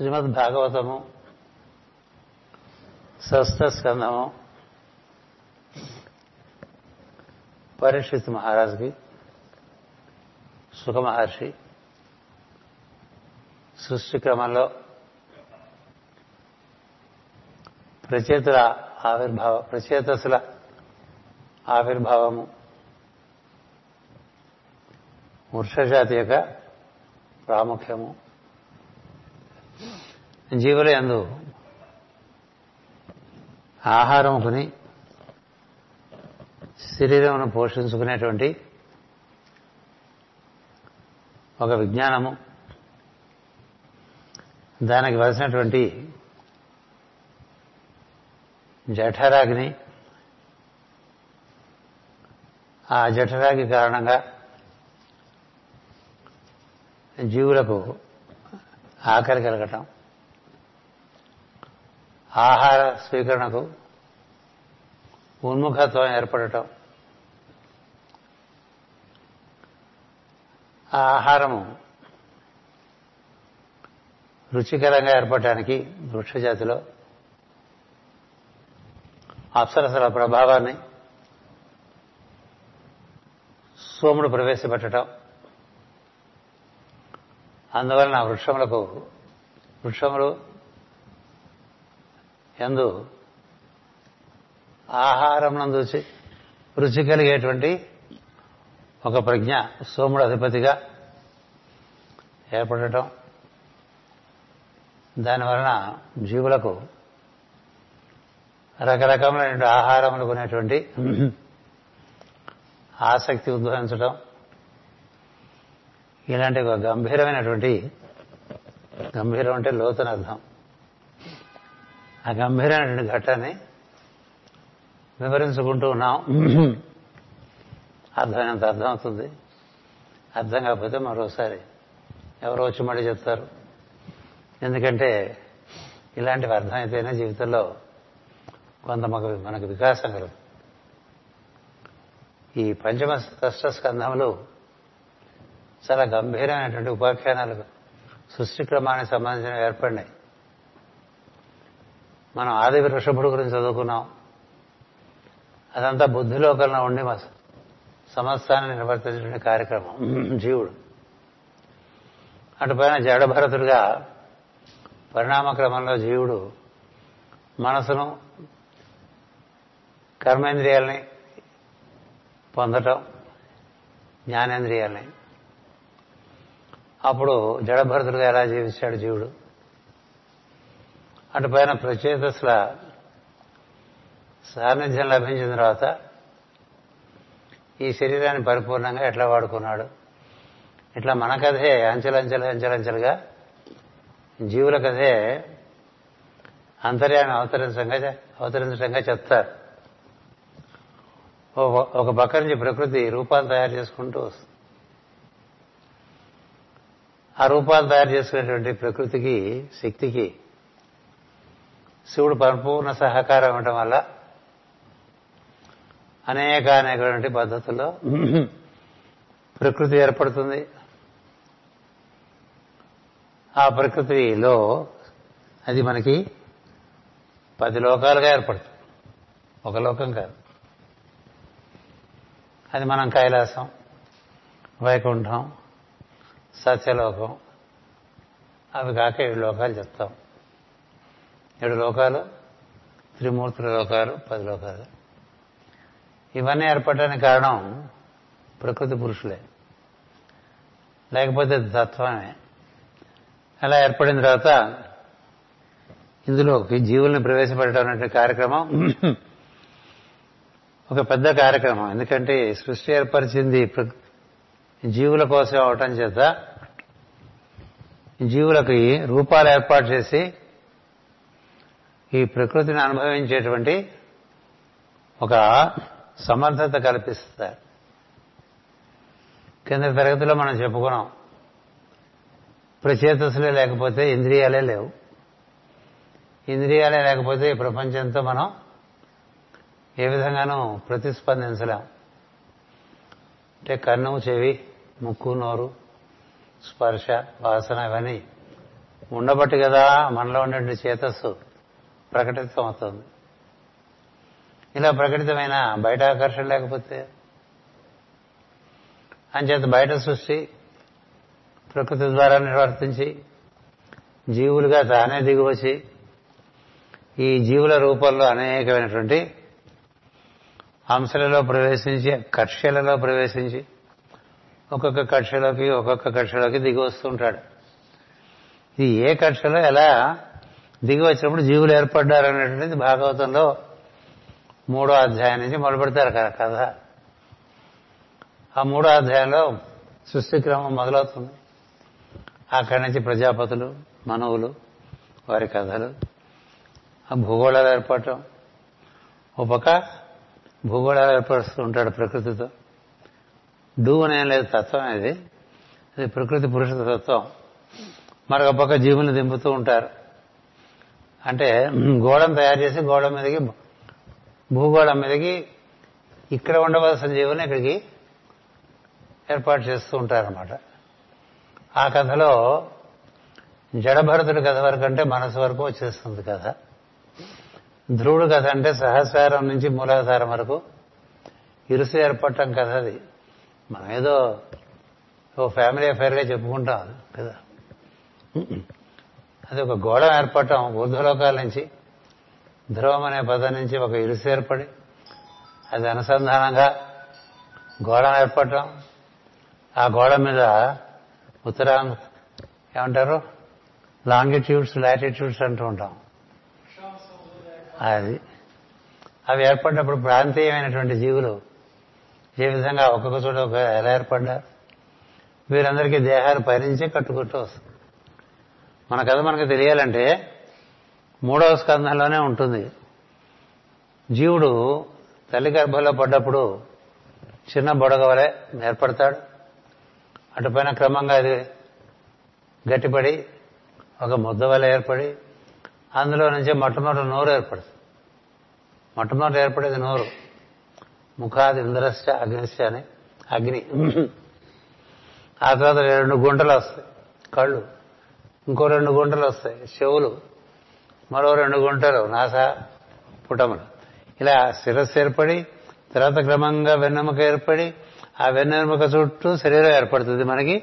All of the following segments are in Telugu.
శ్రీమద్ భాగవతము షష్ఠ స్కంధము పరీక్షిత్ మహారాజుకి సుఖ మహర్షి సృష్టి క్రమంలో ప్రచేతుల ఆవిర్భావ ప్రచేతసుల ఆవిర్భావము వృక్షజాతి యొక్క ప్రాముఖ్యము. జీవులు ఎందు ఆహారం కొని శరీరమును పోషించుకునేటువంటి ఒక విజ్ఞానము. దానికి వలసినటువంటి జఠరాగ్ని ఆ జఠరాగి కారణంగా జీవులకు ఆకలి కలగటం. ఆహార స్వీకరణకు ఉన్ముఖత్వం ఏర్పడటం. ఆ ఆహారము రుచికరంగా ఏర్పడటానికి వృక్షజాతిలో అప్సరసల ప్రభావాన్ని సోముడు ప్రవేశపెట్టడం అందువలన వృక్షములకు వృక్షములు ఎందు ఆహారం నందు రుచి కలిగేటువంటి ఒక ప్రజ్ఞ సోముడు అధిపతిగా ఏర్పడటం. దానివలన జీవులకు రకరకమైన ఆహారములు కొనేటువంటి ఆసక్తి ఉద్భవించడం ఇలాంటి ఒక గంభీరమైనటువంటి గంభీరం అంటే లోతున అర్థం. ఆ గంభీరమైన ఘట్టాన్ని వివరించుకుంటూ ఉన్నాం. అర్థమైనంత అర్థమవుతుంది. అర్థం కాకపోతే మరోసారి ఎవరో వచ్చి మళ్ళీ చెప్తారు. ఎందుకంటే ఇలాంటివి అర్థమైతేనే జీవితంలో కొంత మనకు వికాసం కలదు ఈ పంచమ కష్ట స్కంధములు చాలా గంభీరమైనటువంటి ఉపాఖ్యానాలు సృష్టి క్రమానికి సంబంధించిన ఏర్పడినాయి. మనం ఆది వృషభుడు గురించి చదువుకున్నాం. అదంతా బుద్ధిలోకంలో ఉండి సమస్తాన్ని నిర్వర్తించిన కార్యక్రమం. జీవుడు. అటుపైన జడభరతుడిగా పరిణామ క్రమంలో జీవుడు మనసును కర్మేంద్రియాలని పొందటం జ్ఞానేంద్రియాలని. అప్పుడు జడభరతుడిగా ఎలా జీవించాడు జీవుడు? అటుపైన ప్రచేతస్ల సాన్నిధ్యం లభించిన తర్వాత ఈ శరీరాన్ని పరిపూర్ణంగా ఎట్లా వాడుకున్నాడు? ఇట్లా మన కథే అంచెలంచెలు అంచెలంచెలుగా జీవుల కథే అంతర్యాన్ని అవతరించంగా అవతరించడంగా చెప్తారు. ఒక పక్క నుంచి ప్రకృతి రూపాలు తయారు చేసుకుంటూ వస్తుంది. ఆ రూపాలు తయారు చేసుకునేటువంటి ప్రకృతికి శక్తికి శివుడు పరిపూర్ణ సహకారం ఇవ్వటం వల్ల అనేక అనేకటువంటి పద్ధతుల్లో ప్రకృతి ఏర్పడుతుంది. ఆ ప్రకృతిలో అది మనకి పది లోకాలుగా ఏర్పడుతుంది. ఒక లోకం కాదు. అది మనం కైలాసం వైకుంఠం సత్యలోకం అవి కాక ఏడు లోకాలు చెప్తాం. ఏడు లోకాలు త్రిమూర్తుల లోకాలు పది లోకాలు. ఇవన్నీ ఏర్పడటానికి కారణం ప్రకృతి పురుషులే. లేకపోతే తత్వమే అలా ఏర్పడిన తర్వాత ఇందులోకి జీవుల్ని ప్రవేశపెట్టడం అనే కార్యక్రమం ఒక పెద్ద కార్యక్రమం. ఎందుకంటే సృష్టి ఏర్పరిచింది జీవుల కోసం అవటం చేత జీవులకి రూపాలు ఏర్పాటు చేసి ఈ ప్రకృతిని అనుభవించేటువంటి ఒక సమర్థత కల్పిస్తారు. కింద తరగతిలో మనం చెప్పుకున్నాం. ప్రచేతసులే లేకపోతే ఇంద్రియాలే లేవు. ఇంద్రియాలే లేకపోతే ఈ ప్రపంచంతో మనం ఏ విధంగానూ ప్రతిస్పందించలేం. అంటే కన్ను చెవి ముక్కు నోరు స్పర్శ వాసన ఇవన్నీ ఉండబట్టి కదా మనలో ఉండే చేతస్సు. ప్రకటితం అవుతుంది ఇలా ప్రకటితమైన బయట ఆకర్షణ లేకపోతే అంచేత బయట సృష్టి ప్రకృతి ద్వారా నిర్వర్తించి జీవులుగా తానే దిగివచ్చి ఈ జీవుల రూపంలో అనేకమైనటువంటి అంశాలలో ప్రవేశించి కక్షలలో ప్రవేశించి ఒక్కొక్క కక్షలోకి ఒక్కొక్క కక్షలోకి దిగి వస్తుంటాడు ఇది ఏ కక్షలో ఎలా దిగి వచ్చినప్పుడు జీవులు ఏర్పడ్డారు అనేటువంటిది భాగవతంలో మూడో అధ్యాయం నుంచి మొదలుపెడతారు కదా కథ. ఆ మూడో అధ్యాయంలో సృష్టి క్రమం మొదలవుతుంది. అక్కడి నుంచి ప్రజాపతులు మనవులు వారి కథలు ఆ భూగోళాలు ఏర్పడటం. ఒక పక్క భూగోళాలు ఏర్పరుస్తూ ఉంటాడు ప్రకృతితో. డూ అనేం లేదు తత్వం ఇది. అది ప్రకృతి పురుష తత్వం. మరొక పక్క జీవులు దింపుతూ ఉంటారు. అంటే గోళం తయారు చేసి గోళం మీదకి భూగోళం మీదకి ఇక్కడ ఉండవలసిన జీవుని ఇక్కడికి ఏర్పాటు చేస్తూ ఉంటారన్నమాట. ఆ కథలో జడభరతుడి కథ వరకు అంటే మనసు వరకు వచ్చేస్తుంది కథ. ధ్రువుడు కథ అంటే సహస్రం నుంచి మూలాధారం వరకు ఇరుసు ఏర్పడటం కథ అది. మనం ఏదో ఓ ఫ్యామిలీ అఫైర్గా చెప్పుకుంటాం కదా. అది ఒక గోళం ఏర్పడటం ఊర్ధ్వలోకాల నుంచి. ధ్రువం అనే పదం నుంచి ఒక ఇరుసు ఏర్పడి అది అనుసంధానంగా గోళం ఏర్పడటం. ఆ గోడ మీద ఉత్తరా ఏమంటారు? లాంగిట్యూడ్స్ లాటిట్యూడ్స్ అంటూ ఉంటాం. అది. అవి ఏర్పడినప్పుడు ప్రాంతీయమైనటువంటి జీవులు ఏ విధంగా ఒక్కొక్క చోట ఒక ఎలా ఏర్పడ్డారు? వీరందరికీ దేహాలు పైనుంచే కట్టుకుంటూ వస్తుంది మన కథ మనకు తెలియాలంటే మూడవ స్కంధంలోనే ఉంటుంది. జీవుడు తల్లి గర్భంలో పడ్డప్పుడు చిన్న బొడగ వలె ఏర్పడతాడు అటుపైన క్రమంగా అది గట్టిపడి ఒక ముద్ద వలె ఏర్పడి అందులో నుంచి మొట్టమొదటి నోరు ఏర్పడుతుంది. మొట్టమొదటి ఏర్పడేది నోరు. ముఖాది ఇంద్రశ్చ అగ్నిశ్చ అని అగ్ని. ఆ తర్వాత రెండు గుంటలు వస్తాయి. కళ్ళు. ఇంకో రెండు గుంటలు వస్తాయి. చెవులు మరో రెండు గుంటలు నాస పుటములు. ఇలా శిరస్సు ఏర్పడి తర్వాత క్రమంగా వెన్నెముక ఏర్పడి ఆ వెన్నెముక చుట్టూ శరీరం ఏర్పడుతుంది మనకి.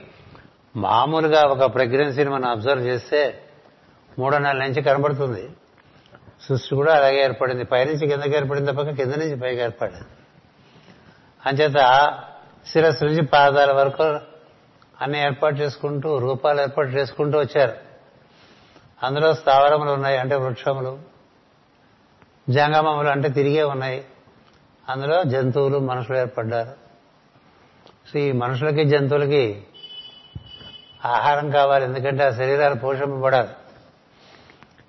మామూలుగా ఒక ప్రెగ్నెన్సీని మనం అబ్జర్వ్ చేస్తే మూడో నెలల నుంచి కనబడుతుంది. సృష్టి కూడా అలాగే ఏర్పడింది. పైనుంచి కిందకి ఏర్పడింది తప్పక కింద నుంచి పైకి ఏర్పడింది అంచేత శిరస్సు నుంచి పాదాల వరకు అన్ని ఏర్పాటు చేసుకుంటూ రూపాలు ఏర్పాటు చేసుకుంటూ వచ్చారు. అందులో స్థావరములు ఉన్నాయి అంటే వృక్షములు. జంగమములు అంటే తిరిగే ఉన్నాయి. అందులో జంతువులు మనుషులు ఏర్పడ్డారు. సో ఈ మనుషులకి జంతువులకి ఆహారం కావాలి. ఎందుకంటే ఆ శరీరాలు పోషింపబడాలి.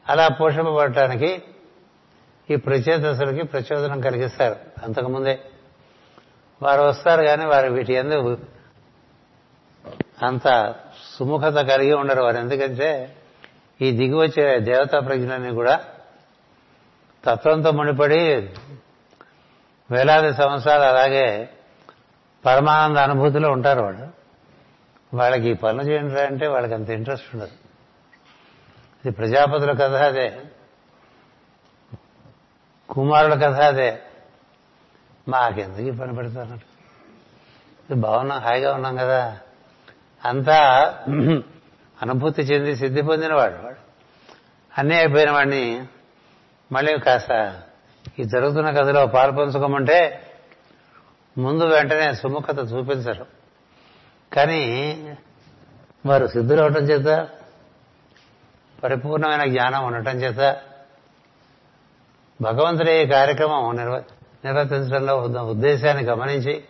అలా పోషింపబడటానికి ఈ ప్రచేతసులకి ప్రచోదనం కలిగిస్తారు అంతకుముందే. వారు వస్తారు కానీ వారు వీటి ఎందుకు అంత సుముఖత కలిగి ఉండరు వారు. ఎందుకంటే ఈ దిగి వచ్చే దేవతా ప్రజ్ఞలన్నీ కూడా తత్వంతో ముడిపడి వేలాది సంవత్సరాలు అలాగే పరమానంద అనుభూతిలో ఉంటారు వాళ్ళు. వాళ్ళకి ఈ పనులు చేయండి అంటే వాళ్ళకి అంత ఇంట్రెస్ట్ ఉండదు. ఇది ప్రజాపతుల కథ అదే. కుమారుల కథ అదే. మాకెందుకు ఈ పని పెడతారు బాగున్నాం హాయిగా ఉన్నాం కదా. అంతా అనుభూతి చెంది సిద్ధి పొందినవాడు. వాడు అన్నీ అయిపోయిన వాడిని మళ్ళీ కాస్త ఈ జరుగుతున్న కథలో పాల్పంచుకోమంటే ముందు వెంటనే సుముఖత చూపించరు. కానీ వారు సిద్ధులు అవటం చేత పరిపూర్ణమైన జ్ఞానం ఉండటం చేత భగవంతుడి ఈ కార్యక్రమం నిర్వ నిర్వర్తించడంలో ఉన్న ఉద్దేశాన్ని గమనించి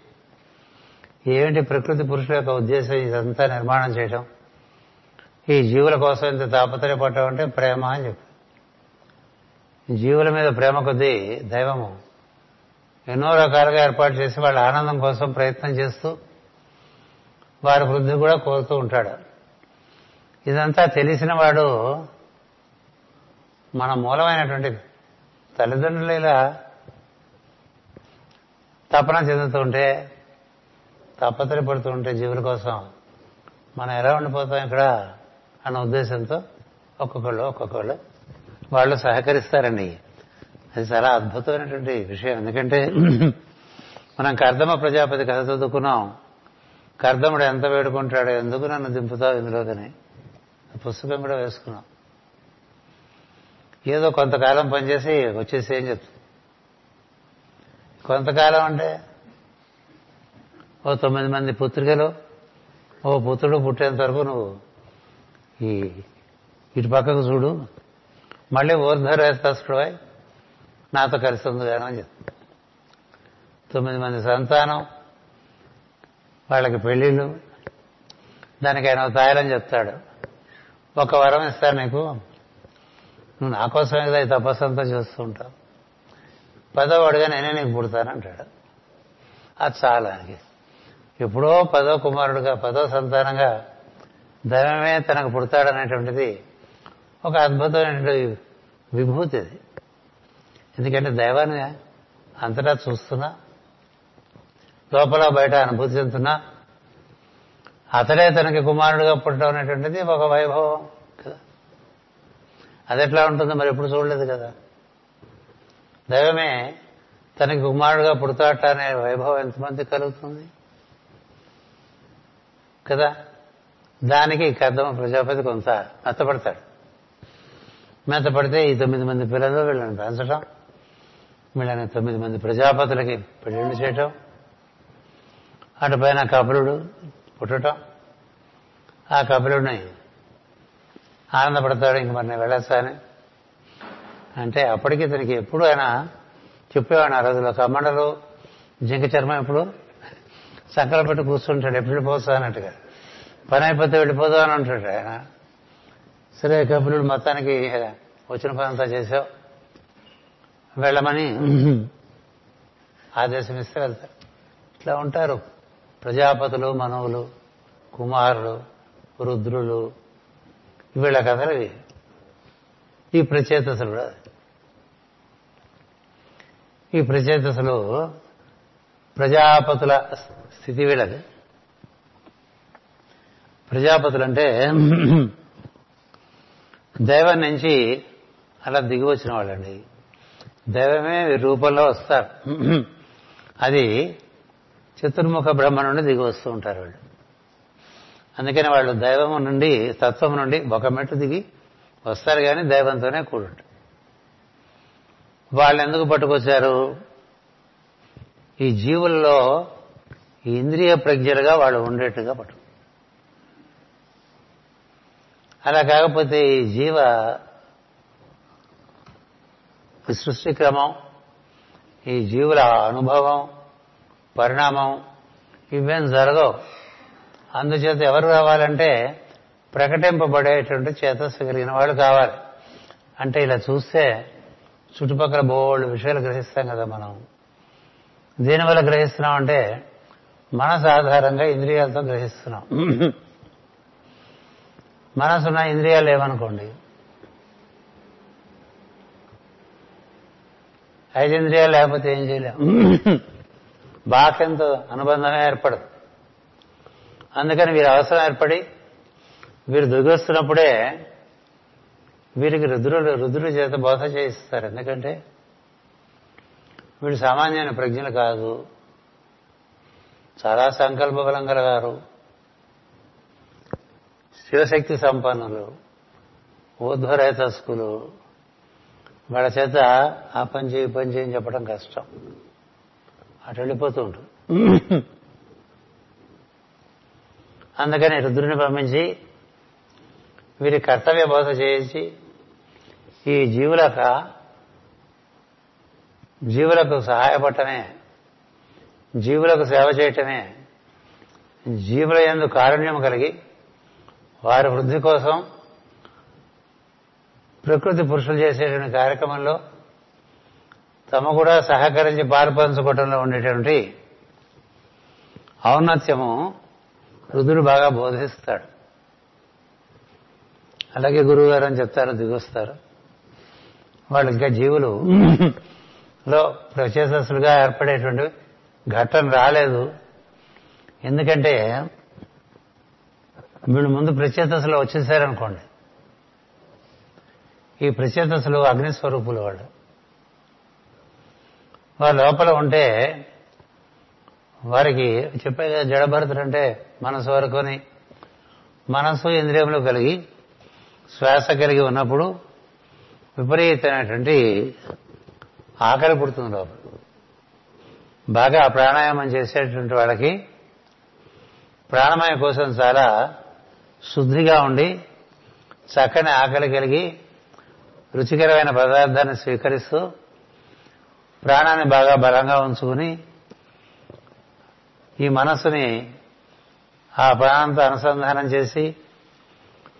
ఏమిటి ప్రకృతి పురుషుల యొక్క ఉద్దేశం ఇదంతా నిర్మాణం చేయటం? ఈ జీవుల కోసం ఇంత తాపత్రయపడటం అంటే ప్రేమ అని చెప్పి. జీవుల మీద ప్రేమ కొద్దీ దైవము ఎన్నో రకాలుగా ఏర్పాటు చేసి వాళ్ళ ఆనందం కోసం ప్రయత్నం చేస్తూ వారి వృద్ధి కూడా కోరుతూ ఉంటాడు. ఇదంతా తెలిసిన వాడు మన మూలమైనటువంటి తల్లిదండ్రులు ఇలా తపన చెందుతూ ఉంటే తప్పతరపడుతూ ఉంటే జీవుల కోసం మనం ఎలా ఉండిపోతాం ఇక్కడ అన్న ఉద్దేశంతో ఒక్కొక్కళ్ళు ఒక్కొక్కళ్ళు వాళ్ళు సహకరిస్తారండి అది చాలా అద్భుతమైనటువంటి విషయం. ఎందుకంటే మనం కర్దమ ప్రజాపతి కథ చదువుకున్నాం. కర్దముడు ఎంత వేడుకుంటాడో ఎందుకు నన్ను దింపుతావు ఇందులోకని పుస్తకం కూడా వేసుకున్నాం. ఏదో కొంతకాలం పనిచేసి వచ్చేసి ఏం చెప్తుంది కొంతకాలం అంటే ఓ తొమ్మిది మంది పుత్రికలు. ఓ పుత్రుడు పుట్టేంత వరకు నువ్వు ఈ ఇటు పక్కకు చూడు. మళ్ళీ ఊర్ధరేతస్పృవై నాతో కలిసి ఉంది కానీ అని చెప్తుంది తొమ్మిది మంది సంతానం వాళ్ళకి పెళ్ళిళ్ళు. దానికి ఆయన తాయాలని చెప్తాడు. ఒక వరం ఇస్తాను నీకు. నువ్వు నా కోసం కదా ఈ తపస్సు అంతా చేస్తూ ఉంటావు. పదవాడుగా నేనే నీకు పుడతానంటాడు అది చాలా అనిపిస్తుంది ఎప్పుడో పదో కుమారుడుగా పదో సంతానంగా దైవమే తనకు పుడతాడనేటువంటిది ఒక అద్భుతమైనటువంటి విభూతి అది. ఎందుకంటే దైవాన్ని అంతటా చూస్తున్నా లోపల బయట అనుభూతి చెందుతున్నా అతడే తనకి కుమారుడుగా పుట్టడం అనేటువంటిది ఒక వైభవం కదా. అది ఎట్లా ఉంటుందో మరి ఎప్పుడు చూడలేదు కదా. దైవమే తనకి కుమారుడుగా పుడతాట అనే వైభవం ఎంతమంది కలుగుతుంది? కదా? దానికి కర్దమ ప్రజాపతి కొంత మెత్తపడతాడు. మెత్తపడితే ఈ తొమ్మిది మంది పిల్లలు వీళ్ళని పెంచడం వీళ్ళని తొమ్మిది మంది ప్రజాపతులకి పెళ్ళి చేయటం అటుపైన కపిలుడు పుట్టడం ఆ కపిలుడిని ఆనందపడతాడు ఇంక మరి నేను వెళ్ళొస్తాను. అంటే అప్పటికి ఇతనికి ఎప్పుడు ఆయన చెప్పేవాడు ఆ రోజులో కమండలు జింక చర్మం ఎప్పుడు? సంకలం పెట్టి కూర్చుంటాడు. ఎప్పుడు వెళ్ళిపోతా అన్నట్టుగా. పని అయిపోతే వెళ్ళిపోదాం అని అంటాడు ఆయన. సరే కపిలుడు మొత్తానికి వచ్చిన పని అంతా చేసావు. వెళ్ళమని ఆదేశం ఇస్తే వెళ్తారు ఇట్లా ఉంటారు. ప్రజాపతులు మనవులు కుమారులు రుద్రులు. వీళ్ళ కథలు ఇవి. ఈ ప్రచేతసులు కూడా. ఈ ప్రచేతసులు ప్రజాపతుల స్థితి వీళ్ళది. ప్రజాపతులు అంటే దైవం నుంచి అలా దిగి వచ్చిన వాళ్ళండి. దైవమే రూపంలో వస్తారు. అది చతుర్ముఖ బ్రహ్మ నుండి దిగి వస్తూ ఉంటారు వాళ్ళు. అందుకని వాళ్ళు దైవం నుండి తత్వం నుండి ఒక మెట్టు దిగి వస్తారు కానీ దైవంతోనే కూడుంటారు. వాళ్ళు ఎందుకు పట్టుకొచ్చారు? ఈ జీవుల్లో ఇంద్రియ ప్రజ్ఞలుగా వాళ్ళు ఉండేట్టుగా పట్టు. అలా కాకపోతే ఈ జీవ సృష్టి క్రమం ఈ జీవుల అనుభవం పరిణామం ఇవేం జరగవు. అందుచేత ఎవరు రావాలంటే ప్రకటింపబడేటువంటి చేతస్సు కలిగిన వాళ్ళు కావాలి. అంటే ఇలా చూస్తే చుట్టుపక్కల బోళ్ళు విషయాలు గ్రహిస్తాం కదా మనం. దీనివల్ల గ్రహిస్తున్నాం అంటే మనసు ఆధారంగా ఇంద్రియాలతో గ్రహిస్తున్నాం. మనసున్న ఇంద్రియాలు ఏమనుకోండి ఐదు ఇంద్రియాలు లేకపోతే ఏం చేయలేం. బాహ్యంతో అనుబంధమే ఏర్పడదు. అందుకని వీరి అవసరం ఏర్పడి వీరు దిగొస్తున్నప్పుడే వీరికి రుద్రులు రుద్రుల చేత బోధ చేయిస్తారు. ఎందుకంటే వీడు సామాన్యమైన ప్రజ్ఞలు కాదు. చాలా సంకల్ప బలం కలగారు శివశక్తి సంపన్నులు. ఊర్ధ్వరేతస్కులు. వాళ్ళ చేత ఆ పని చేయి పని చేయని చెప్పడం కష్టం. అటు వెళ్ళిపోతూ ఉంటుంది అందుకని రుద్రుని పంపించి వీరి కర్తవ్య బోధ చేయించి ఈ జీవులకు జీవులకు సహాయపడటమే జీవులకు సేవ చేయటమే జీవుల ఎందు కారుణ్యం కలిగి వారి వృద్ధి కోసం ప్రకృతి పురుషులు చేసేటువంటి కార్యక్రమంలో తమ కూడా సహకరించి పాల్పంచుకోవటంలో ఉండేటువంటి ఔన్నత్యము రుద్రుడు బాగా బోధిస్తాడు. అలాగే గురువుగారు అని చెప్తారు దిగొస్తారు. వాళ్ళు ఇంకా జీవులు లో ప్రచేతసులుగా ఏర్పడేటువంటి ఘట్టం రాలేదు. ఎందుకంటే వీళ్ళు ముందు ప్రచేతసులో వచ్చేసారనుకోండి. ఈ ప్రచేతసులు అగ్నిస్వరూపులు వాళ్ళు. వారి లోపల ఉంటే వారికి చెప్పే జడభరతుడు అంటే మనసు వరకుని మనసు ఇంద్రియములు కలిగి శ్వాస కలిగి ఉన్నప్పుడు విపరీతమైనటువంటి ఆకలి పుడుతుంది లోపల. బాగా ప్రాణాయామం చేసేటువంటి వాళ్ళకి ప్రాణమయం కోసం చాలా శుద్ధిగా ఉండి చక్కని ఆకలి కలిగి రుచికరమైన పదార్థాన్ని స్వీకరిస్తూ ప్రాణాన్ని బాగా బలంగా ఉంచుకుని ఈ మనస్సుని ఆ ప్రాణంతో అనుసంధానం చేసి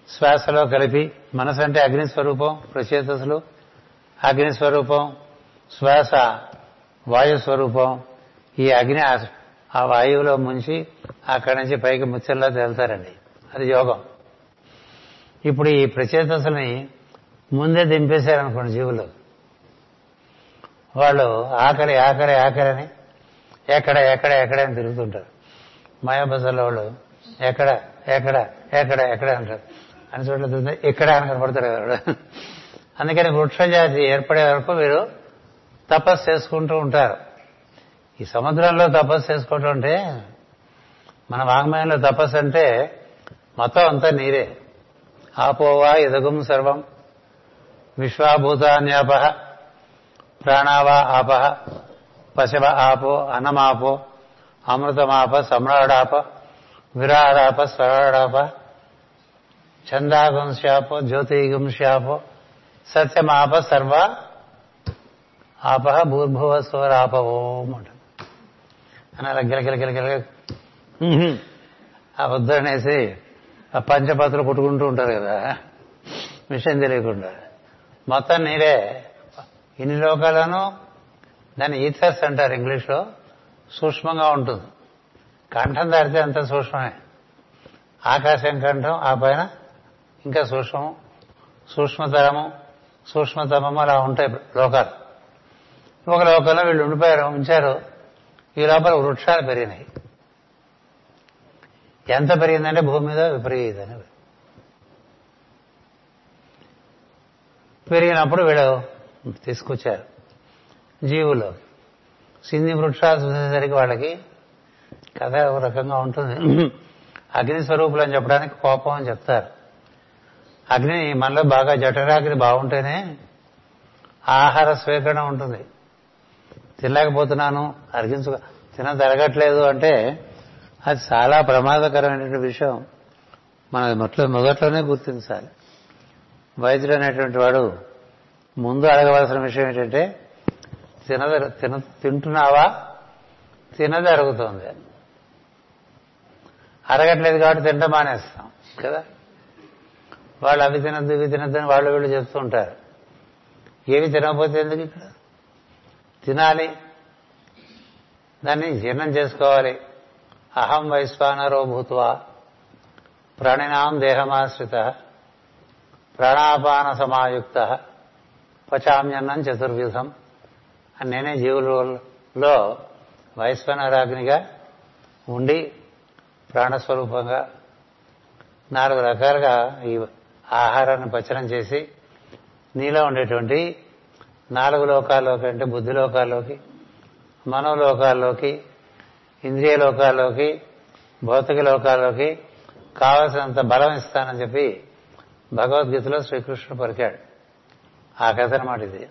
శ్వాసలో కలిపి మనసు అంటే అగ్ని స్వరూపం ప్రచేతసులు అగ్ని స్వరూపం శ్వాస వాయు స్వరూపం ఈ అగ్ని ఆ వాయువులో ముంచి అక్కడి నుంచి పైకి ముచ్చల్లో తేలుతారండి. అది యోగం. ఇప్పుడు ఈ ప్రచేతసుని ముందే దింపేశారనుకోండి జీవులు. వాళ్ళు ఆకలి ఆకలి ఆకలి అని ఎక్కడ ఎక్కడ ఎక్కడ అని తిరుగుతుంటారు. మాయాబజార్లో వాళ్ళు ఎక్కడ ఎక్కడ ఎక్కడ ఎక్కడ అంటారు. అని చోట్ల ఎక్కడ ఇక్కడ అని కనపడతారు అందుకని వృక్ష జాతి ఏర్పడే వరకు వీరు తపస్సు చేసుకుంటూ ఉంటారు. ఈ సముద్రంలో తపస్సు చేసుకోవటం అంటే మన వాంగ్మయంలో తపస్సు అంటే మొత్తం అంతా నీరే. ఆపోవా ఇదగం సర్వం విశ్వాభూతాన్యాపహ ప్రాణావా ఆపహ పశవ ఆపో అన్నమాపో అమృతమాప సమ్రాడాప విరాడాప స్వరాడాప ఛందాగంశాపో జ్యోతిగంశాపో సత్యమాప సర్వ ఆపహ భూర్భువ స్వరాప ఓం అంట అని అలా గిలగిల గిలగిల ఆ ఉద్దరణేసి ఆ పంచపత్రులు కొట్టుకుంటూ ఉంటారు కదా. విషయం తెలియకుండా. మొత్తం నీరే. ఇన్ని లోకాలను దాన్ని ఈథర్స్ అంటారు ఇంగ్లీష్లో. సూక్ష్మంగా ఉంటుంది. కంఠం దాడితే అంత సూక్ష్మమే. ఆకాశం కంఠం ఆ పైన ఇంకా సూక్ష్మము. సూక్ష్మతరము సూక్ష్మతమము అలా ఉంటాయి లోకాలు. ఒక లోకంలో వీళ్ళు ఉండిపోయారు ఉంచారు. ఈ లోపల వృక్షాలు పెరిగినాయి. ఎంత పెరిగిందంటే భూమి మీద విపరీతమైన పెరిగినప్పుడు వీళ్ళు తీసుకొచ్చారు. జీవులు. సింధి వృక్షాలు చూసేసరికి వాళ్ళకి కథ ఒక రకంగా ఉంటుంది. అగ్ని స్వరూపులు అని చెప్పడానికి కోపం అని చెప్తారు. అగ్ని మనలో బాగా జఠరాగ్ని బాగుంటేనే ఆహార స్వీకరణ ఉంటుంది. తినలేకపోతున్నాను అరిగించుక తిన తిరగట్లేదు అంటే అది చాలా ప్రమాదకరమైనటువంటి విషయం. మన మొట్ల మొదట్లోనే గుర్తించాలి వైద్యుడు అనేటువంటి వాడు ముందు అడగవలసిన విషయం ఏంటంటే తినద తిన తింటున్నావా? తినది అరుగుతోంది. అరగట్లేదు కాబట్టి తినడం మానేస్తాం కదా? వాళ్ళు అవి తినద్దు ఇవి తినద్దు అని వాళ్ళు వీళ్ళు చెప్తూ ఉంటారు. ఏవి తినకపోతే ఎందుకు ఇక్కడ? తినాలి. దాన్ని జీర్ణం చేసుకోవాలి. అహం వైశ్వానరో భూత్వ. ప్రాణినాం దేహమాశ్రిత. ప్రాణాపాన సమాయుక్త. పచామ్యన్నం చతుర్విధం. అని నేనే జీవులలో వైశ్వనరాగ్నిగా ఉండి ప్రాణస్వరూపంగా నాలుగు రకాలుగా ఈ ఆహారాన్ని పచనం చేసి నీలో ఉండేటువంటి నాలుగు లోకాల్లోకి అంటే బుద్ధి లోకాల్లోకి మనోలోకాల్లోకి ఇంద్రియ లోకాల్లోకి భౌతిక లోకాల్లోకి కావలసినంత బలం ఇస్తానని చెప్పి భగవద్గీతలో శ్రీకృష్ణుడు పలికాడు. ఆ కథ అనమాట ఇది.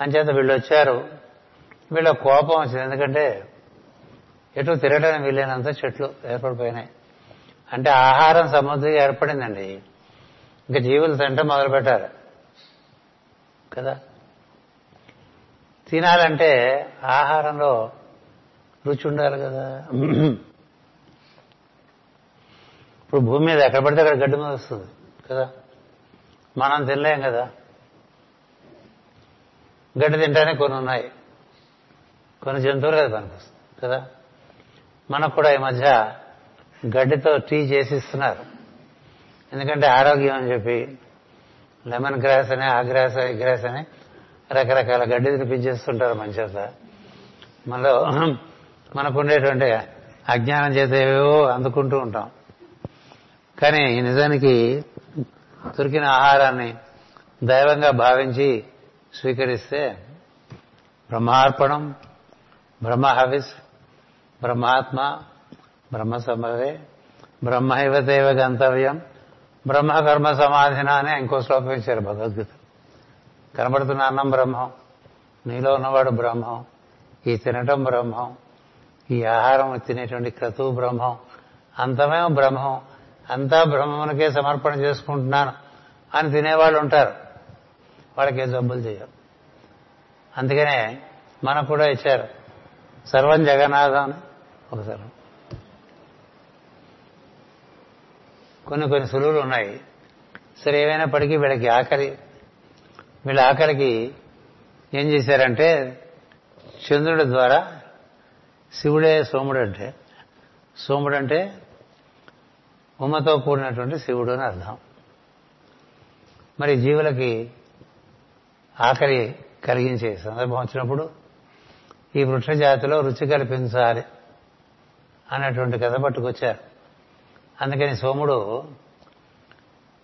అంచేత వీళ్ళు వచ్చారు వీళ్ళ కోపం వచ్చింది. ఎందుకంటే ఎటు తిరగడానికి వీలైనంత చెట్లు ఏర్పడిపోయినాయి. అంటే ఆహారం సమృద్ధిగా ఏర్పడిందండి. ఇంకా జీవులు తింటే మొదలు పెట్టారు కదా? తినాలంటే ఆహారంలో రుచి ఉండాలి కదా. ఇప్పుడు భూమి మీద ఎక్కడ పడితే అక్కడ గడ్డి మీద వస్తుంది కదా. మనం తినలేం కదా. గడ్డి తింటానే కొన్ని ఉన్నాయి. కొన్ని జంతువులు కదా పనికొస్తుంది కదా. మనకు కూడా ఈ మధ్య గడ్డితో టీ చేసిస్తున్నారు. ఎందుకంటే ఆరోగ్యం అని చెప్పి లెమన్ గ్రాస్ అని ఆ గ్రాస్ ఈ గ్రాస్ అని రకరకాల గడ్డి తినిపించేస్తుంటారు మంచేత మనలో మనకుండేటువంటి అజ్ఞానం చేత ఏవేవో అందుకుంటూ ఉంటాం. కానీ నిజానికి దొరికిన ఆహారాన్ని దైవంగా భావించి స్వీకరిస్తే బ్రహ్మార్పణం బ్రహ్మహవిస్ బ్రహ్మాత్మ బ్రహ్మ సంభవే బ్రహ్మైవ దైవ గంతవ్యం బ్రహ్మ కర్మ సమాధిన అని ఇంకో శ్లోకం ఇచ్చారు భగవద్గీత. కనబడుతున్న అన్నం బ్రహ్మం నీలో ఉన్నవాడు బ్రహ్మం ఈ తినటం బ్రహ్మం ఈ ఆహారం తినేటువంటి క్రతువు బ్రహ్మం అంతమేమో బ్రహ్మం అంతా బ్రహ్మమునికే సమర్పణ చేసుకుంటున్నాను అని తినేవాళ్ళు ఉంటారు. వాళ్ళకి ఏ జబ్బులు చేయరు. అందుకనే మనకు కూడా ఇచ్చారు. సర్వం జగన్నాథం అని ఒకసారి కొన్ని కొన్ని సులువులు ఉన్నాయి. సరే ఏమైనప్పటికీ వీళ్ళకి ఆకలి వీళ్ళ ఆఖరికి ఏం చేశారంటే చంద్రుడి ద్వారా శివుడే సోముడు అంటే సోముడు అంటే ఉమ్మతో కూడినటువంటి శివుడు అని అర్థం. మరి జీవులకి ఆకలి కలిగించే సందర్భం వచ్చినప్పుడు ఈ వృక్ష జాతిలో రుచి కల్పించాలి అన్నటువంటి కథ పట్టుకొచ్చారు. అందుకని సోముడు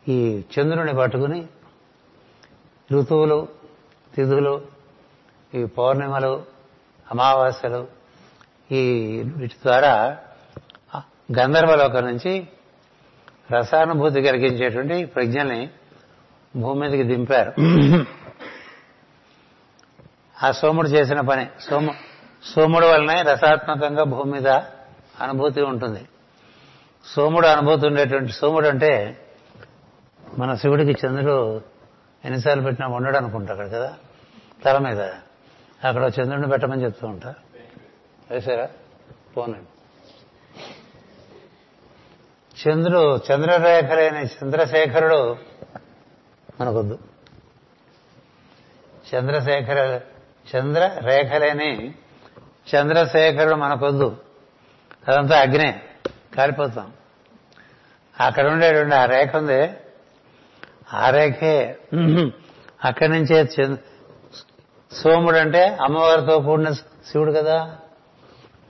ఈ చంద్రుని పట్టుకుని ఋతువులు తిథులు ఈ పౌర్ణిమలు అమావాస్యలు ఈ వీటి ద్వారా గంధర్వలోకం నుంచి రసానుభూతి కలిగించేటువంటి ప్రజ్ఞల్ని భూమి మీదకి దింపారు. ఆ సోముడు చేసిన పని సోము సోముడు వలనే రసాత్మకంగా భూమి మీద అనుభూతి ఉంటుంది. సోముడు అనుభూతి ఉండేటువంటి సోముడు అంటే మన శివుడికి చంద్రుడు ఎన్నిసార్లు పెట్టినా ఉండడు అనుకుంటా అక్కడ కదా? తల మీద. అక్కడ చంద్రుడిని పెట్టమని చెప్తూ ఉంటా. వేసారా? పోనండి చంద్రుడు చంద్రరేఖలైన చంద్రశేఖరుడు మనకొద్దు. చంద్రశేఖర చంద్ర రేఖలేని చంద్రశేఖరుడు మనకొద్దు. అదంతా అగ్నే. కాలిపోతాం. అక్కడ ఉండేటువంటి ఆ రేఖ ఉంది. ఆ రేఖే అక్కడి నుంచే సోముడు అంటే అమ్మవారితో కూడిన శివుడు కదా.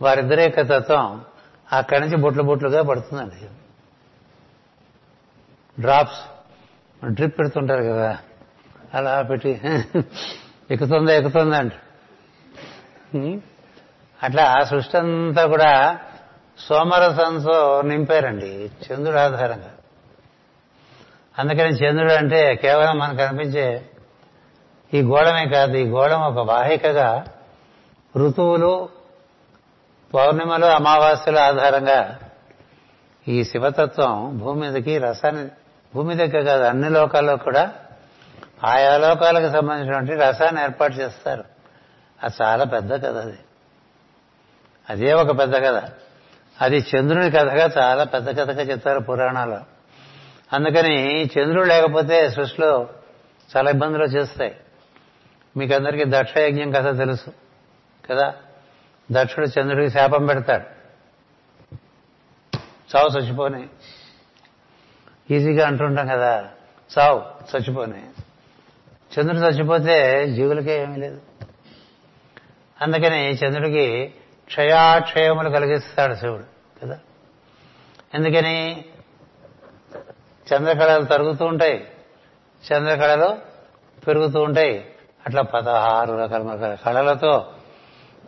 వారిద్దరి యొక్క తత్వం. అక్కడి నుంచి బొట్లు బొట్లుగా పడుతుందండి. డ్రాప్స్. డ్రిప్ పెడుతుంటారు కదా. అలా పెట్టి. ఎక్కుతుందా ఎక్కుతుందా అంట. అట్లా ఆ సృష్టి అంతా కూడా సోమరసంతో నింపారండి. చంద్రుడు ఆధారంగా. అందుకని చంద్రుడు అంటే కేవలం మనకు కనిపించే ఈ గోళమే కాదు ఈ గోళం ఒక వాహికగా ఋతువులు పౌర్ణిమలు అమావాస్యల ఆధారంగా ఈ శివతత్వం భూమి మీదకి రసాన్ని భూమి దగ్గర కాదు అన్ని లోకాల్లో కూడా ఆయా లోకాలకు సంబంధించినటువంటి రసాన్ని ఏర్పాటు చేస్తారు. అది చాలా పెద్ద కథ అది. అదే ఒక పెద్ద కథ. అది చంద్రుని కథగా చాలా పెద్ద కథగా చెప్తారు పురాణాలు అందుకని చంద్రుడు లేకపోతే సృష్టిలో చాలా ఇబ్బందులు చేస్తాయి మీకు అందరికీ దక్షయజ్ఞం కథ తెలుసు కదా? దక్షుడు చంద్రుడికి శాపం పెడతాడు. చావు చచ్చిపోని. ఈజీగా అంటుంటాం కదా చావు చచ్చిపోని. చంద్రుడు చచ్చిపోతే జీవులకే ఏమీ లేదు. అందుకని చంద్రుడికి క్షయాక్షయములు కలిగిస్తాడు శివుడు కదా? ఎందుకని? చంద్రకళలు తరుగుతూ ఉంటాయి. చంద్రకళలు పెరుగుతూ ఉంటాయి. అట్లా పదహారు రకాల కళలతో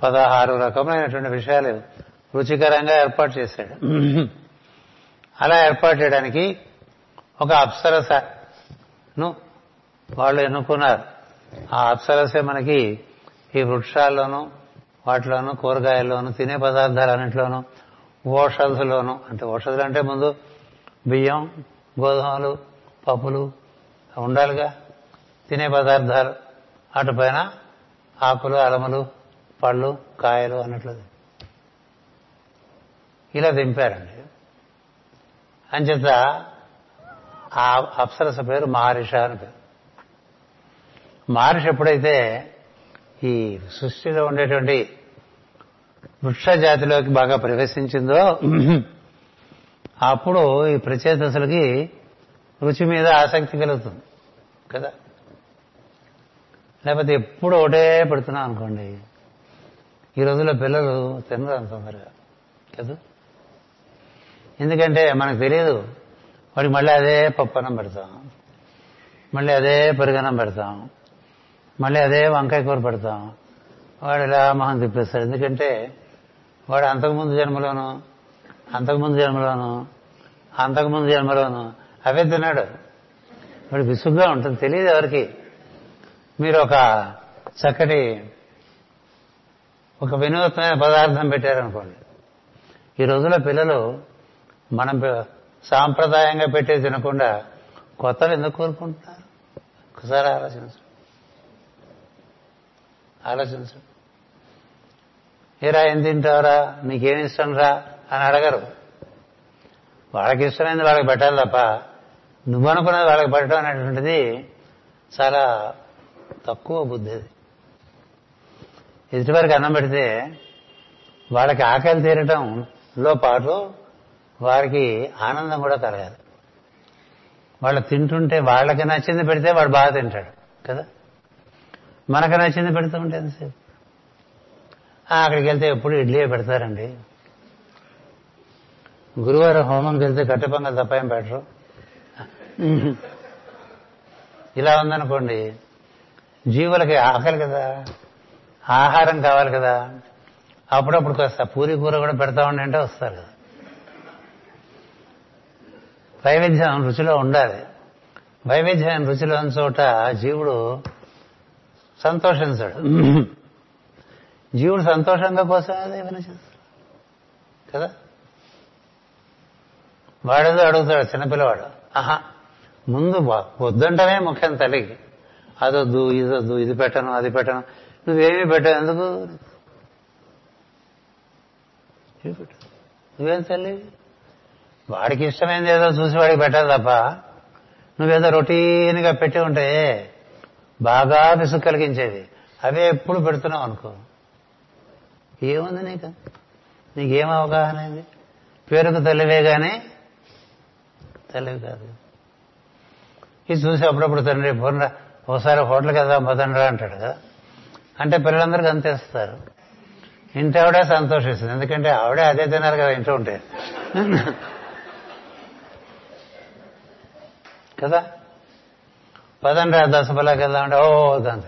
పదహారు రకమైనటువంటి విషయాలు రుచికరంగా ఏర్పాటు చేశాడు. అలా ఏర్పాటు చేయడానికి ఒక అప్సరసను వాళ్ళు ఎన్నుకున్నారు. ఆ అప్సరసే మనకి ఈ వృక్షాల్లోనూ వాటిలోనూ కూరగాయల్లోనూ తినే పదార్థాలన్నింటిలోనూ ఓషధులోను అంటే ఓషధులు అంటే ముందు బియ్యం గోధుమలు పప్పులు ఉండాలిగా. తినే పదార్థాలు అటుపైన ఆకులు అలములు పళ్ళు కాయలు అన్నట్లు. ఇలా దింపారండి. అంచేత ఆ అప్సరస పేరు మహర్షి అని పేరు. మహర్షి ఎప్పుడైతే ఈ సృష్టిలో ఉండేటువంటి వృక్ష జాతిలోకి బాగా ప్రవేశించిందో అప్పుడు ఈ ప్రచేతసులకి రుచి మీద ఆసక్తి కలుగుతుంది కదా? లేకపోతే ఎప్పుడు ఒకటే పెడుతున్నాం అనుకోండి ఈ రోజుల్లో పిల్లలు తినరు అంత తొందరగా కదా? ఎందుకంటే మనకు తెలియదు వాడికి మళ్ళీ అదే పప్పనం అన్నం పెడతాం మళ్ళీ అదే పెరుగనం పెడతాం మళ్ళీ అదే వంకాయ కూర పెడతాం వాడు ఇలా మొహం తిప్పేస్తాడు. ఎందుకంటే వాడు అంతకుముందు జన్మలోనూ అంతకుముందు జన్మలోను అంతకుముందు జన్మలోను అవే తిన్నాడు. వాడు విసుగ్గా ఉంటుంది తెలియదు ఎవరికి. మీరు ఒక చక్కటి ఒక వినూత్నమైన పదార్థం పెట్టారనుకోండి. ఈ రోజుల్లో పిల్లలు మనం సాంప్రదాయంగా పెట్టే తినకుండా కొత్తలు ఎందుకు కోరుకుంటున్నారు? ఒకసారి ఆలోచించు ఆలోచించు ఏరా ఏం తింటావురా? నీకేం ఇష్టం రా? అని అడగరు. వాళ్ళకి ఇష్టమైంది వాళ్ళకి పెట్టాలి తప్ప నువ్వు అనుకున్నది వాళ్ళకి పెట్టడం అనేటువంటిది చాలా తక్కువ బుద్ధి అది. ఎదుటివారికి అన్నం పెడితే వాళ్ళకి ఆకలి తీరటంలో పాటు వారికి ఆనందం కూడా కలగాలి. వాళ్ళు తింటుంటే వాళ్ళకి నచ్చింది పెడితే వాడు బాగా తింటాడు కదా? మనకు నచ్చింది పెడుతూ ఉంటే ఎంతసేపు? అక్కడికి వెళ్తే ఎప్పుడు ఇడ్లీ పెడతారండి. గురువారం హోమంకి వెళ్తే కట్టె పొంగల్ తప్ప ఏం పెట్టరు ఇలా ఉందనుకోండి జీవులకి ఆకలి కదా ఆహారం కావాలి కదా అప్పుడప్పుడు కాస్త పూరి కూర కూడా పెడతా ఉండి అంటే వస్తారు కదా. వైవిధ్యం రుచిలో ఉండాలి. వైవిధ్యం రుచిలో ఉన్న చోట జీవుడు సంతోషించాడు. జీవుడు సంతోషంగా కోసం ఏమైనా చేస్తాడు. కదా? వాడేదో అడుగుతాడు చిన్నపిల్లవాడు ఆహా ముందు వద్దంటమే ముఖ్యం తల్లికి అదొద్దు ఇదొద్దు ఇది పెట్టను అది పెట్టను. నువ్వేమీ పెట్టావు ఎందుకు? నువ్వేం తల్లి? వాడికి ఇష్టమైంది ఏదో చూసి వాడికి పెట్టాలి తప్ప నువ్వేదో రొటీన్గా పెట్టి ఉంటే బాగా విసుగు కలిగించేది. అవే ఎప్పుడు పెడుతున్నావు అనుకో. ఏముంది నీకు? నీకేం అవగాహన అయింది పేరుకు తల్లివే కానీ తల్లివి కాదు. ఇది చూసి అప్పుడప్పుడు తండ్రి పోనరా ఒకసారి హోటల్ కదా పదండ్రా అంటాడు కదా. అంటే పిల్లలందరికీ అంతేస్తారు ఇంటి ఆవిడే సంతోషిస్తుంది. ఎందుకంటే ఆవిడే అదే తినాలి కదా ఇంట్లో ఉంటే. కదా? పదండ్రా దసపల్లాకి వెళ్దామంటే ఓ దాని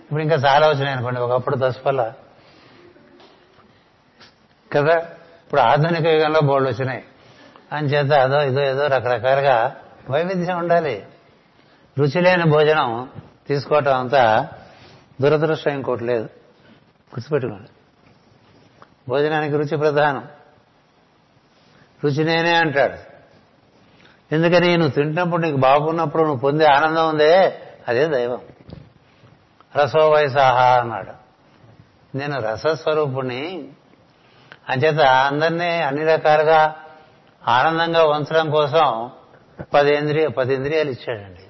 ఇప్పుడు ఇంకా చాలా వచ్చినాయి అనుకోండి. ఒకప్పుడు దసపల్ల. కదా? ఇప్పుడు ఆధునిక యుగంలో బోర్డు వచ్చినాయి. అంచేత అదో ఇదో ఏదో రకరకాలుగా వైవిధ్యం ఉండాలి. రుచి లేని భోజనం తీసుకోవటం అంతా దురదృష్టం ఇంకోటి లేదు. గుర్తుపెట్టుకోండి. భోజనానికి రుచి ప్రధానం. రుచి నేనే అంటాడు. ఎందుకని నువ్వు తింటున్నప్పుడు నీకు బాగున్నప్పుడు నువ్వు పొందే ఆనందం ఉందే? అదే దైవం. రసో వయసాహ అన్నాడు. నేను రసస్వరూపుణ్ణి. అంచేత అందరినీ అన్ని రకాలుగా ఆనందంగా ఉంచడం కోసం పది ఇంద్రియ పది ఇంద్రియాలు ఇచ్చాడండి.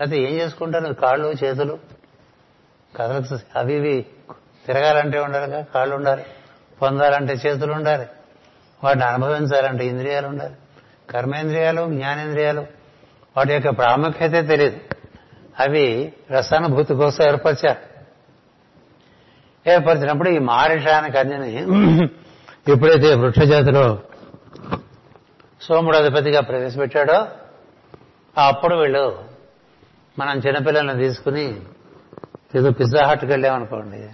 అయితే ఏం చేసుకుంటారు? కాళ్ళు చేతులు? కథలకు అవి ఇవి తిరగాలంటే ఉండాలిగా కాళ్ళు ఉండాలి పొందాలంటే చేతులు ఉండాలి వాటిని అనుభవించాలంటే ఇంద్రియాలు ఉండాలి కర్మేంద్రియాలు జ్ఞానేంద్రియాలు వాటి యొక్క ప్రాముఖ్యత తెలియదు. అవి రసానుభూతి కోసం ఏర్పరిచారు. ఏర్పరిచినప్పుడు ఈ మారిషానికి అన్నిని ఎప్పుడైతే వృక్ష జాతిలో సోముడు అధిపతిగా ప్రవేశపెట్టాడో అప్పుడు వీళ్ళు మనం చిన్నపిల్లల్ని తీసుకుని ఏదో పిజ్జా హట్కి వెళ్ళామనుకోండి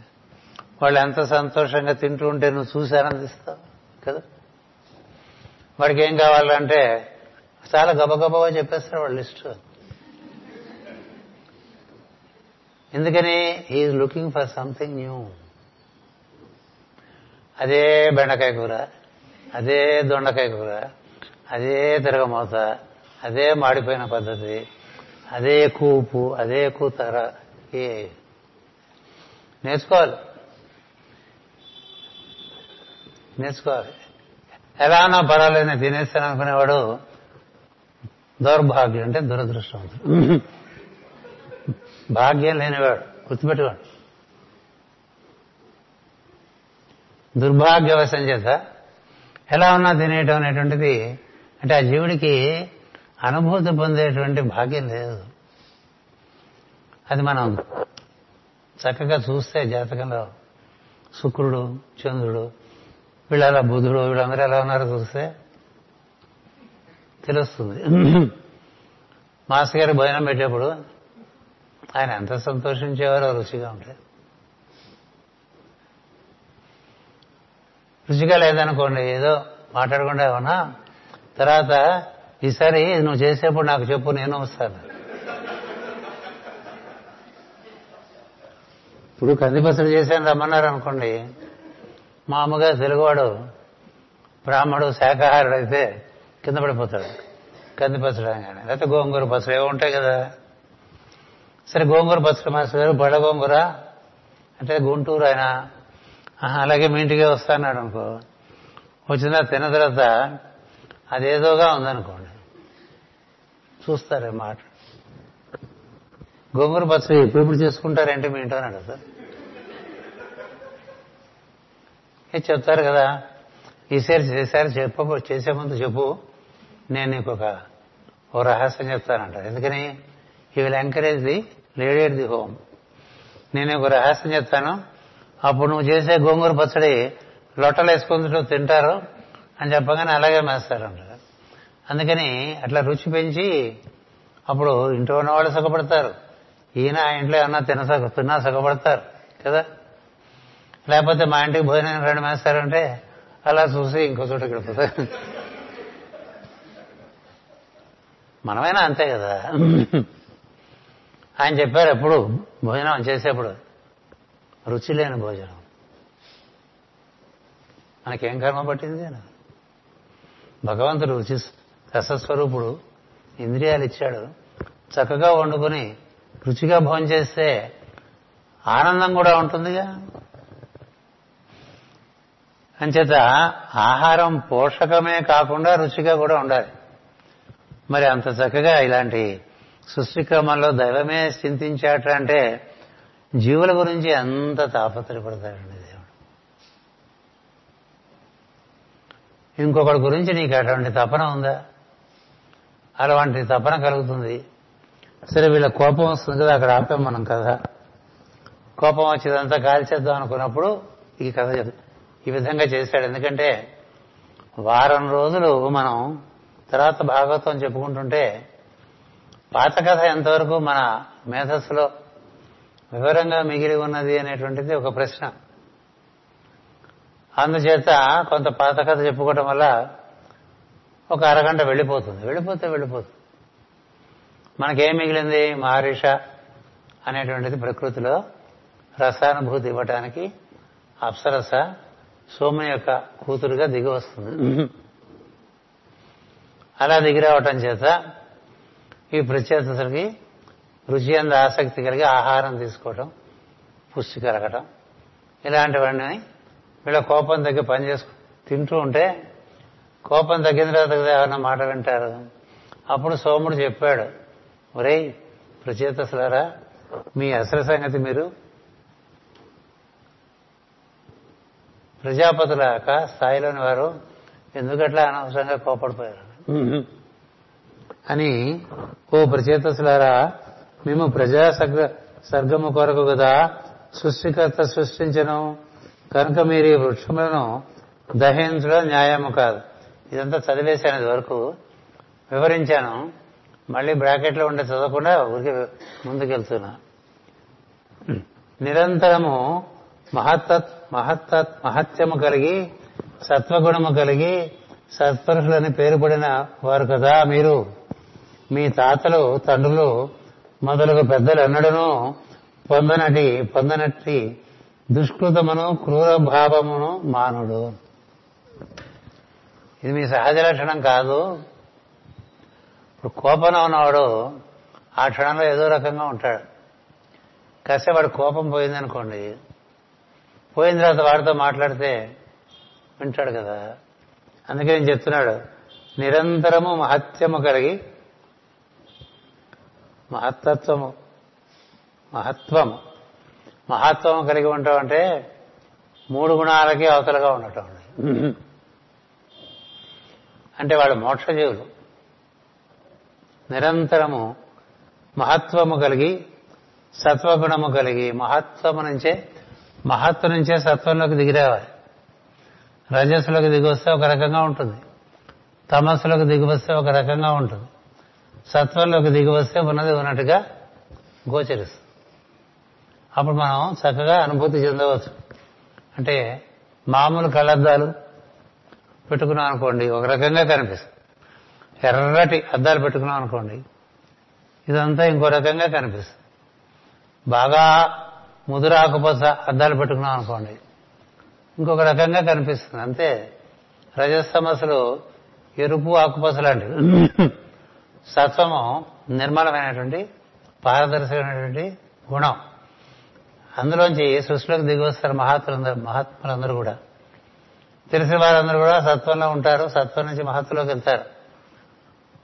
వాళ్ళు ఎంత సంతోషంగా తింటూ ఉంటే నువ్వు చూసి ఆనందిస్తావు కదా? వాడికి ఏం కావాలంటే చాలా గబగబగా చెప్పేస్తారు వాళ్ళ లిస్టు. ఎందుకని? He's looking for something new. అదే బెండకాయ కూర అదే దొండకాయ కూర అదే తిరగమోత అదే మాడిపోయిన పద్ధతి అదే కూపు అదే కూతర. ఏ నేర్చుకోవాలి. నేర్చుకోవాలి. ఎలానో పర్వాలేదు తినేస్తాను అనుకునేవాడు దౌర్భాగ్యం అంటే దురదృష్టం. భాగ్యం లేనివాడు గుర్తుపెట్టుకోండి. దుర్భాగ్యవశం చేత ఎలా ఉన్నా తినేయటం అనేటువంటిది అంటే ఆ జీవుడికి అనుభూతి పొందేటువంటి భాగ్యం లేదు. అది మనం చక్కగా చూస్తే జాతకంలో శుక్రుడు చంద్రుడు వీళ్ళ బుధుడు వీళ్ళందరూ ఎలా ఉన్నారో చూస్తే తెలుస్తుంది. మాస్టర్ గారు భోజనం పెట్టేప్పుడు ఆయన ఎంత సంతోషించేవారో రుచిగా ఉంటే రుచిగా లేదనుకోండి ఏదో మాట్లాడకుండా ఏమన్నా తర్వాత ఈసారి నువ్వు చేసేప్పుడు నాకు చెప్పు నేను వస్తాను. ఇప్పుడు కందిపసరు చేశాను రమ్మన్నారు అనుకోండి మామూలుగా తెలుగువాడు బ్రాహ్మడు శాకాహారుడు అయితే కింద పడిపోతాడు. కందిపసరు కానీ లేకపోతే గోంగూర పచ్చడి ఏవో ఉంటాయి కదా. సరే గోంగూర పచ్చడి మాస్టర్ గారు బడ గోంగూర అంటే గుంటూరు ఆయన. అలాగే మీ ఇంటికే వస్తాన్నాడు అనుకో. వచ్చిన తిన్న తర్వాత అదేదోగా ఉందనుకోండి. చూస్తారు మాట. గోంగూర పచ్చడి ఇప్పుడు చేసుకుంటారంటే మీ ఇంట్లో అని అడుగుతారు చెప్తారు కదా ఈసారి చేశారు చెప్ప చేసే ముందు చెప్పు నేను నీకు ఒక ఓ రహస్యం చెప్తానంట ఎందుకని? ఈ will encourage the lady at the home నేను ఒక రహస్యం చెప్తాను. అప్పుడు నువ్వు చేసే గోంగూర పచ్చడి లొట్టలు వేసుకుంటూ తింటారు అని చెప్పగానే అలాగే మేస్తారంట అందుకని అట్లా రుచి పెంచి అప్పుడు ఇంట్లో ఉన్నవాళ్ళు సుఖపడతారు. ఈయన ఆ ఇంట్లో ఏమన్నా తిన తిన్నా సుఖపడతారు కదా? లేకపోతే మా ఇంటికి భోజనం రెండు మేస్తారంటే అలా చూసి ఇంకో చోట గడిపోతారు మనమైనా అంతే కదా? ఆయన చెప్పారు ఎప్పుడు భోజనం చేసేప్పుడు. రుచి లేని భోజనం. మనకేం కర్మ పట్టింది భగవంతుడు రుచి రసస్వరూపుడు ఇంద్రియాలు ఇచ్చాడు. చక్కగా వండుకొని రుచిగా భోజనం చేస్తే ఆనందం కూడా ఉంటుందిగా. అంచేత ఆహారం పోషకమే కాకుండా రుచిగా కూడా ఉండాలి. మరి అంత చక్కగా ఇలాంటి సృష్టిక్రమంలో దైవమే చింతించాట అంటే జీవుల గురించి ఎంత తాపత్రయపడతాడండి దేవుడు ఇంకొకటి గురించి నీకు అటువంటి తపన ఉందా? అలాంటి తపన కలుగుతుంది. సరే వీళ్ళ కోపం వస్తుంది కదా అక్కడ ఆపాం మనం కదా కోపం వచ్చేదంతా కాల్చేద్దాం అనుకున్నప్పుడు ఈ కథ ఈ విధంగా చేశాడు. ఎందుకంటే వారం రోజులు మనం తర్వాత భాగవతం చెప్పుకుంటుంటే పాత కథ ఎంతవరకు మన మేధస్సులో వివరంగా మిగిలి ఉన్నది అనేటువంటిది ఒక ప్రశ్న. అందుచేత కొంత పాత కథ చెప్పుకోవటం వల్ల ఒక అరగంట వెళ్ళిపోతుంది. వెళ్ళిపోతే వెళ్ళిపోతుంది. మనకేం మిగిలింది? మహర్ష అనేటువంటిది ప్రకృతిలో రసానుభూతి ఇవ్వటానికి అప్సరస సోమ యొక్క కూతురుగా దిగి వస్తుంది. అలా దిగిరావటం చేత ఈ ప్రత్యేకతలకి రుచి అంద ఆసక్తి కలిగి ఆహారం తీసుకోవటం పుష్టి కలగటం ఇలాంటివన్నీ వీళ్ళ కోపం తగ్గి పని చేసుకు తింటూ ఉంటే కోపం తగ్గిన తర్వాత కదా ఏమన్నా మాట వింటారు? అప్పుడు సోముడు చెప్పాడు ఒరేయ్ ప్రచేతసులారా మీ అసలు సంగతి మీరు ప్రజాపతుల యొక్క స్థాయిలోని వారు ఎందుకట్లా అనవసరంగా కోపడిపోయారు? అని ఓ ప్రచేతసులారా మేము ప్రజా సర్గ సర్గము కొరకు కదా సృష్టికర్త సృష్టించను. కనుక మీరు ఈ వృక్షములను దహించడం న్యాయము కాదు. ఇదంతా చదివేశాను ఇది వరకు వివరించాను. మళ్ళీ బ్రాకెట్లో ఉండే చదవకుండా ఊరికి ముందుకెళ్తున్నా. నిరంతరము మహత్తత్ మహత్తత్ మహత్యము కలిగి సత్వగుణము కలిగి సత్పరుషులని పేరుపడిన వారు కదా మీరు. మీ తాతలు తండ్రులు మొదలగు పెద్దలు ఎన్నడను పొందనటి పొందనట్టి దుష్కృతమును క్రూర భావమును మానుడు. ఇది మీ సహజ లక్షణం కాదు. ఇప్పుడు కోపంలో ఉన్నవాడు ఆ క్షణంలో ఏదో రకంగా ఉంటాడు. కాస్త వాడు కోపం పోయిందనుకోండి పోయిన తర్వాత వాడితో మాట్లాడితే వింటాడు కదా. అందుకే నేను చెప్తున్నాడు నిరంతరము మహత్యము కలిగి మహత్తత్వము మహత్వము. మహత్వం కలిగి ఉండటం అంటే మూడు గుణాలకి అవతలగా ఉండటం. అంటే వాళ్ళు మోక్షజీవులు నిరంతరము మహత్వము కలిగి సత్వగుణము కలిగి మహత్వము నుంచే మహత్వం నుంచే సత్వంలోకి దిగిరావాలి. రజస్సులోకి దిగి వస్తే ఒక రకంగా ఉంటుంది. తమస్సులోకి దిగి వస్తే ఒక రకంగా ఉంటుంది. సత్వంలోకి దిగి వస్తే ఉన్నది ఉన్నట్టుగా గోచరిస్తుంది. అప్పుడు మనం చక్కగా అనుభూతి చెందవచ్చు. అంటే మామూలు కళ్ళద్దాలు పెట్టుకున్నాం అనుకోండి ఒక రకంగా కనిపిస్తుంది. ఎర్రటి అద్దాలు పెట్టుకున్నాం అనుకోండి ఇదంతా ఇంకో రకంగా కనిపిస్తుంది. బాగా ముదురు ఆకుపచ్చ అద్దాలు పెట్టుకున్నాం అనుకోండి ఇంకొక రకంగా కనిపిస్తుంది. అంతే రజస్తమస్సులు ఎరుపు ఆకుపచ్చ లాంటివి సత్వము నిర్మలమైనటువంటి పారదర్శకమైనటువంటి గుణం. అందులోంచి సృష్టిలోకి దిగి వస్తారు మహాత్ములందరూ మహాత్ములందరూ కూడా. తెలిసిన వారందరూ కూడా సత్వంలో ఉంటారు సత్వం నుంచి మహత్తులోకి వెళ్తారు.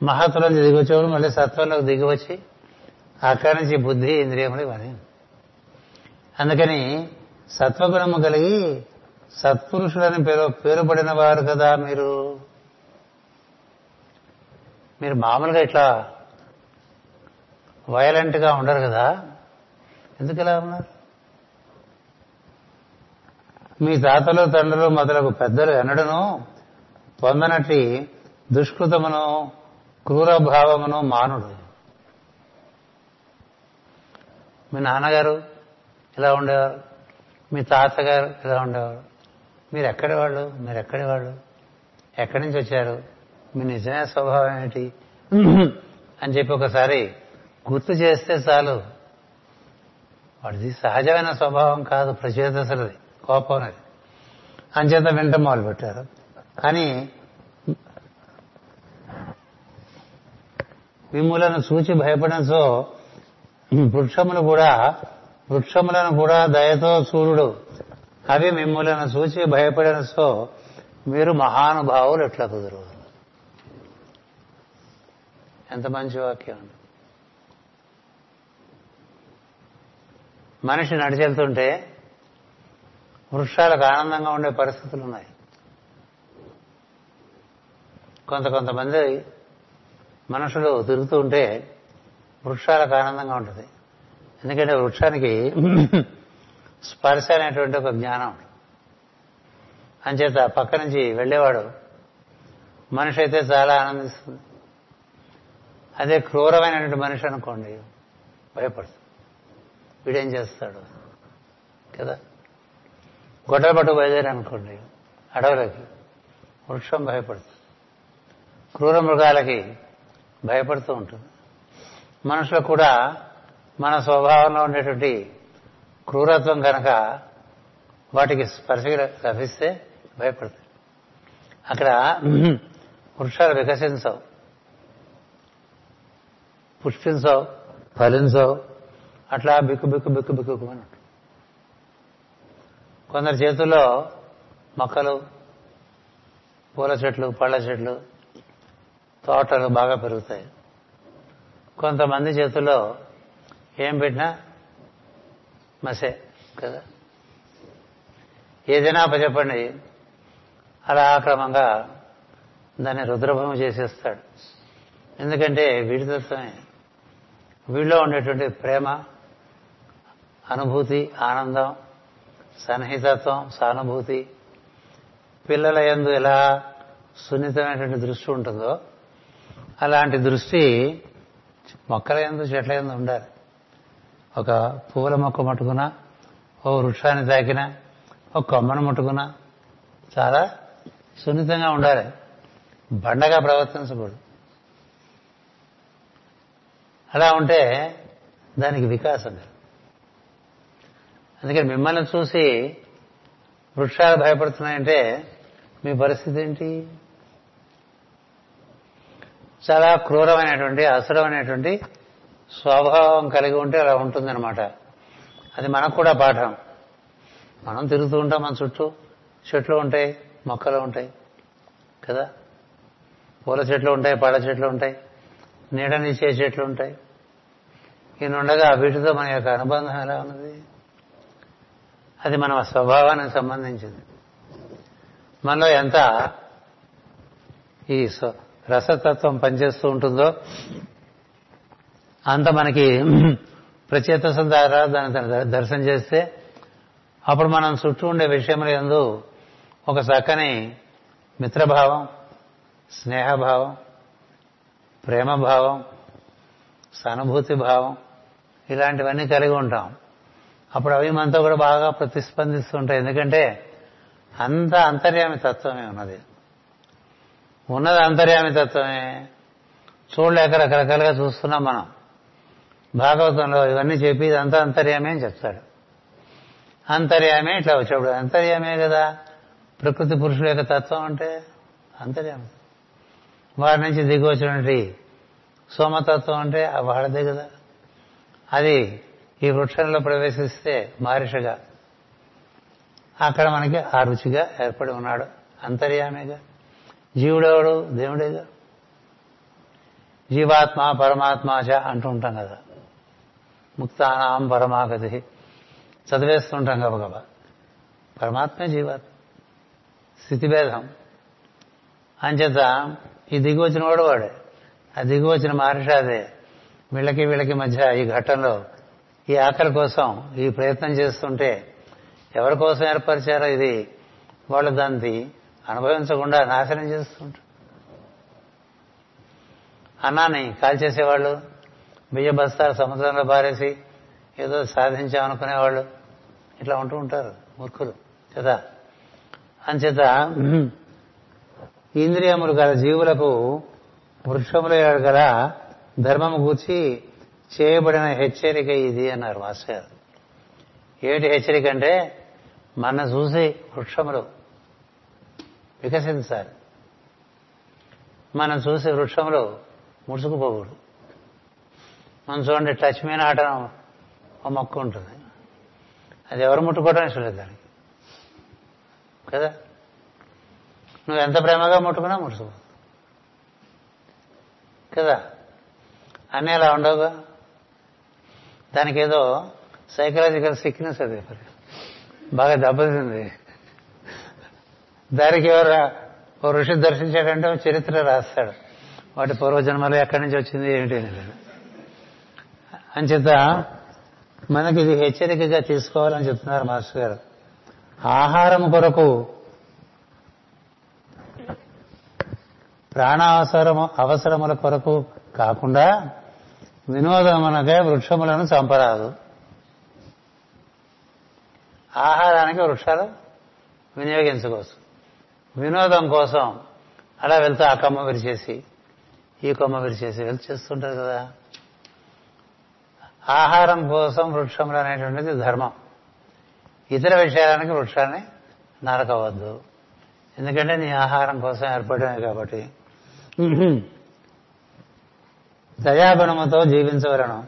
మహత్తులోంచి దిగి మళ్ళీ సత్వంలోకి దిగివచ్చి అక్కడి నుంచి బుద్ధి ఇంద్రియములు ఇవన్నీ. అందుకని సత్వగుణము కలిగి సత్పురుషులని పేరు పేరుపడిన వారు కదా మీరు. మీరు మామూలుగా ఇట్లా వయలెంట్గా ఉండరు కదా. ఎందుకు ఇలా ఉన్నారు? మీ తాతలు తండ్రులు మొదలగు పెద్దలు ఎన్నడను పొందనట్టి దుష్కృతమును క్రూర భావమును మానుడు. మీ నాన్నగారు ఇలా ఉండేవారు? మీ తాతగారు ఇలా ఉండేవారు? మీరు ఎక్కడి వాళ్ళు? మీరు ఎక్కడి వాళ్ళు? ఎక్కడి నుంచి వచ్చారు? మీ నిజమైన స్వభావం ఏమిటి? అని చెప్పి ఒకసారి గుర్తు చేస్తే చాలు. వాడిది సహజమైన స్వభావం కాదు ప్రచేతసలది కోపం అనేది అంచేత వెంట మొదలు పెట్టారు కానీ మిమ్ములను చూచి భయపడంతో వృక్షములు కూడా వృక్షములను కూడా దయతో సూర్యుడు అవి మిమ్ములను చూచి భయపడనసో మీరు మహానుభావులు ఎట్లా కుదురు ఎంత మంచి వాక్యం. మనిషి నడిచెళ్తుంటే వృక్షాలకు ఆనందంగా ఉండే పరిస్థితులు ఉన్నాయి. కొంత కొంతమంది మనుషులు తిరుగుతూ ఉంటే వృక్షాలకు ఆనందంగా ఉంటుంది. ఎందుకంటే వృక్షానికి స్పర్శ అనేటువంటి ఒక జ్ఞానం. ఉంటుంది అంచేత పక్క నుంచి వెళ్ళేవాడు మనిషి అయితే చాలా ఆనందిస్తుంది. అదే క్రూరమైనటువంటి మనిషి అనుకోండి భయపడుతుంది వీడేం చేస్తాడు? కదా? గొడ్డల పట్టు అనుకోండి అడవులకి వృక్షం భయపడుతుంది. క్రూర మృగాలకి భయపడుతూ ఉంటుంది. మనుషులకు కూడా మన స్వభావంలో ఉండేటువంటి క్రూరత్వం కనుక వాటికి స్పర్శ లభిస్తే భయపడతాయి. అక్కడ వృక్షాలు వికసించవు. పుష్పించవు ఫలించవు. అట్లా బిక్కు బిక్కు బిక్కు బిక్కుమని కొందరి చేతుల్లో మొక్కలు పూల చెట్లు పళ్ళ చెట్లు తోటలు బాగా పెరుగుతాయి. కొంతమంది చేతుల్లో ఏం పెట్టినా మసే కదా. ఏదైనా చెప్పండి అలా క్రమంగా దాన్ని రుద్రభూమి చేసేస్తాడు. ఎందుకంటే వీడితత్వమే. వీళ్ళలో ఉండేటువంటి ప్రేమ అనుభూతి ఆనందం సన్నిహితత్వం సానుభూతి. పిల్లల ఎందు ఎలా సున్నితమైనటువంటి దృష్టి ఉంటుందో అలాంటి దృష్టి మొక్కల ఎందు చెట్ల ఎందు ఉండాలి. ఒక పువ్వుల మొక్క ముట్టుకున్నా ఓ వృక్షాన్ని తాకినా ఒక కొమ్మను ముట్టుకున్నా చాలా సున్నితంగా ఉండాలి. బండగా ప్రవర్తించకూడదు. అలా ఉంటే దానికి వికాసం అందుకని మిమ్మల్ని చూసి వృక్షాలు భయపడుతున్నాయంటే మీ పరిస్థితి ఏంటి? చాలా క్రూరమైనటువంటి అసురమైనటువంటి స్వభావం కలిగి ఉంటే అలా ఉంటుందన్నమాట. అది మనకు కూడా పాఠం. మనం తిరుగుతూ ఉంటాం మన చుట్టూ. చెట్లు ఉంటాయి మొక్కలు ఉంటాయి కదా? పూల చెట్లు ఉంటాయి పళ్ళ చెట్లు ఉంటాయి నీడనిచ్చే చెట్లు ఉంటాయి. ఈయన ఉండగా వీటితో మన యొక్క అనుబంధం ఎలా ఉన్నది? అది మన స్వభావానికి సంబంధించింది. మనలో ఎంత ఈ రసతత్వం పనిచేస్తూ ఉంటుందో అంత మనకి ప్రచేతసం ద్వారా దాన్ని దర్శనం చేస్తే అప్పుడు మనం చుట్టూ ఉండే విషయంలో ఎందు ఒక చక్కని మిత్రభావం స్నేహభావం ప్రేమభావం సానుభూతి భావం ఇలాంటివన్నీ కలిగి ఉంటాం. అప్పుడు అవి మనతో కూడా బాగా ప్రతిస్పందిస్తుంటాయి. ఎందుకంటే అంత అంతర్యామి తత్వమే ఉన్నది. ఉన్నది అంతర్యామి తత్వమే. చూడలేక రకరకాలుగా చూస్తున్నాం మనం. భాగవతంలో ఇవన్నీ చెప్పి ఇదంతా అంతర్యామే అని చెప్తాడు. అంతర్యామే ఇట్లా వచ్చాడు అంతర్యామే కదా. ప్రకృతి పురుషుల యొక్క తత్వం అంటే అంతర్యామి. వాడి నుంచి దిగి వచ్చినటువంటి సోమతత్వం అంటే వాళ్ళదే కదా. అది ఈ వృక్షంలో ప్రవేశిస్తే మారిషగా అక్కడ మనకి ఆ రుచిగా ఏర్పడి ఉన్నాడు. అంతర్యామేగా. జీవుడెవడు? దేవుడేగా. జీవాత్మ పరమాత్మాచ చ అంటూ ఉంటాం కదా. ముక్తానాం పరమాగతి. చదివేస్తుంటాం గబగబ పరమాత్మే జీవాత్మ. స్థితిభేదం. అంచేత ఈ దిగి వచ్చిన వాడు. వాడే ఆ దిగి వచ్చిన మహర్షి అదే. వీళ్ళకి వీళ్ళకి మధ్య ఈ ఘట్టంలో ఈ ఆకలి కోసం ఈ ప్రయత్నం చేస్తుంటే ఎవరి కోసం ఏర్పరిచారో ఇది వాళ్ళు దాన్ని అనుభవించకుండా నాశనం చేస్తుంటారు. అన్నాన్ని కాల్చేసేవాళ్ళు బియ్య బస్తాలు సముద్రంలో పారేసి ఏదో సాధించామనుకునేవాళ్ళు ఇట్లా ఉంటూ ఉంటారు మూర్ఖులు కదా? అంచేత ఇంద్రియములు గల జీవులకు వృక్షముల గల ధర్మము గూర్చి చేయబడిన హెచ్చరిక ఇది అన్నారు మాస్టర్ గారు ఏమిటి హెచ్చరిక అంటే మన చూసి వృక్షములు వికసించాలి. మనం చూసి వృక్షంలో ముడుచుకుపోకూడదు. మనం చూడండి టచ్ మీద ఆట ఒక మొక్క ఉంటుంది. అది ఎవరు ముట్టుకోవడం ఇష్టం లేదు దానికి. కదా? నువ్వు ఎంత ప్రేమగా ముట్టుకున్నా ముడుచుకో. కదా? అన్నీ అలా ఉండవుగా? దానికి ఏదో సైకలాజికల్ సిక్నెస్ అది. బాగా దెబ్బతింది. దానికి ఎవరు ఓ ఋషి దర్శించాడంటే చరిత్ర రాస్తాడు. వాటి పూర్వజన్మలు ఎక్కడి నుంచి వచ్చింది ఏంటి అని అంచేత మనకి ఇది హెచ్చరికగా తీసుకోవాలని చెప్తున్నారు మాస్టర్ గారు. ఆహారం కొరకు ప్రాణ అవసరము అవసరముల కొరకు కాకుండా వినోదం అనగా వృక్షములను చంపరాదు. ఆహారానికి వృక్షాలు వినియోగించుకోవచ్చు. వినోదం కోసం అలా వెళ్తూ ఆ కొమ్మ విరిచేసి ఈ కొమ్మ విరిచేసి వెళ్తూ చేస్తుంటారు కదా. ఆహారం కోసం వృక్షములు అనేటువంటిది ధర్మం. ఇతర విషయాలకి వృక్షాన్ని నరకవద్దు. ఎందుకంటే నీ ఆహారం కోసం ఏర్పడినవి కాబట్టి. దయాగుణముతో జీవించవలను.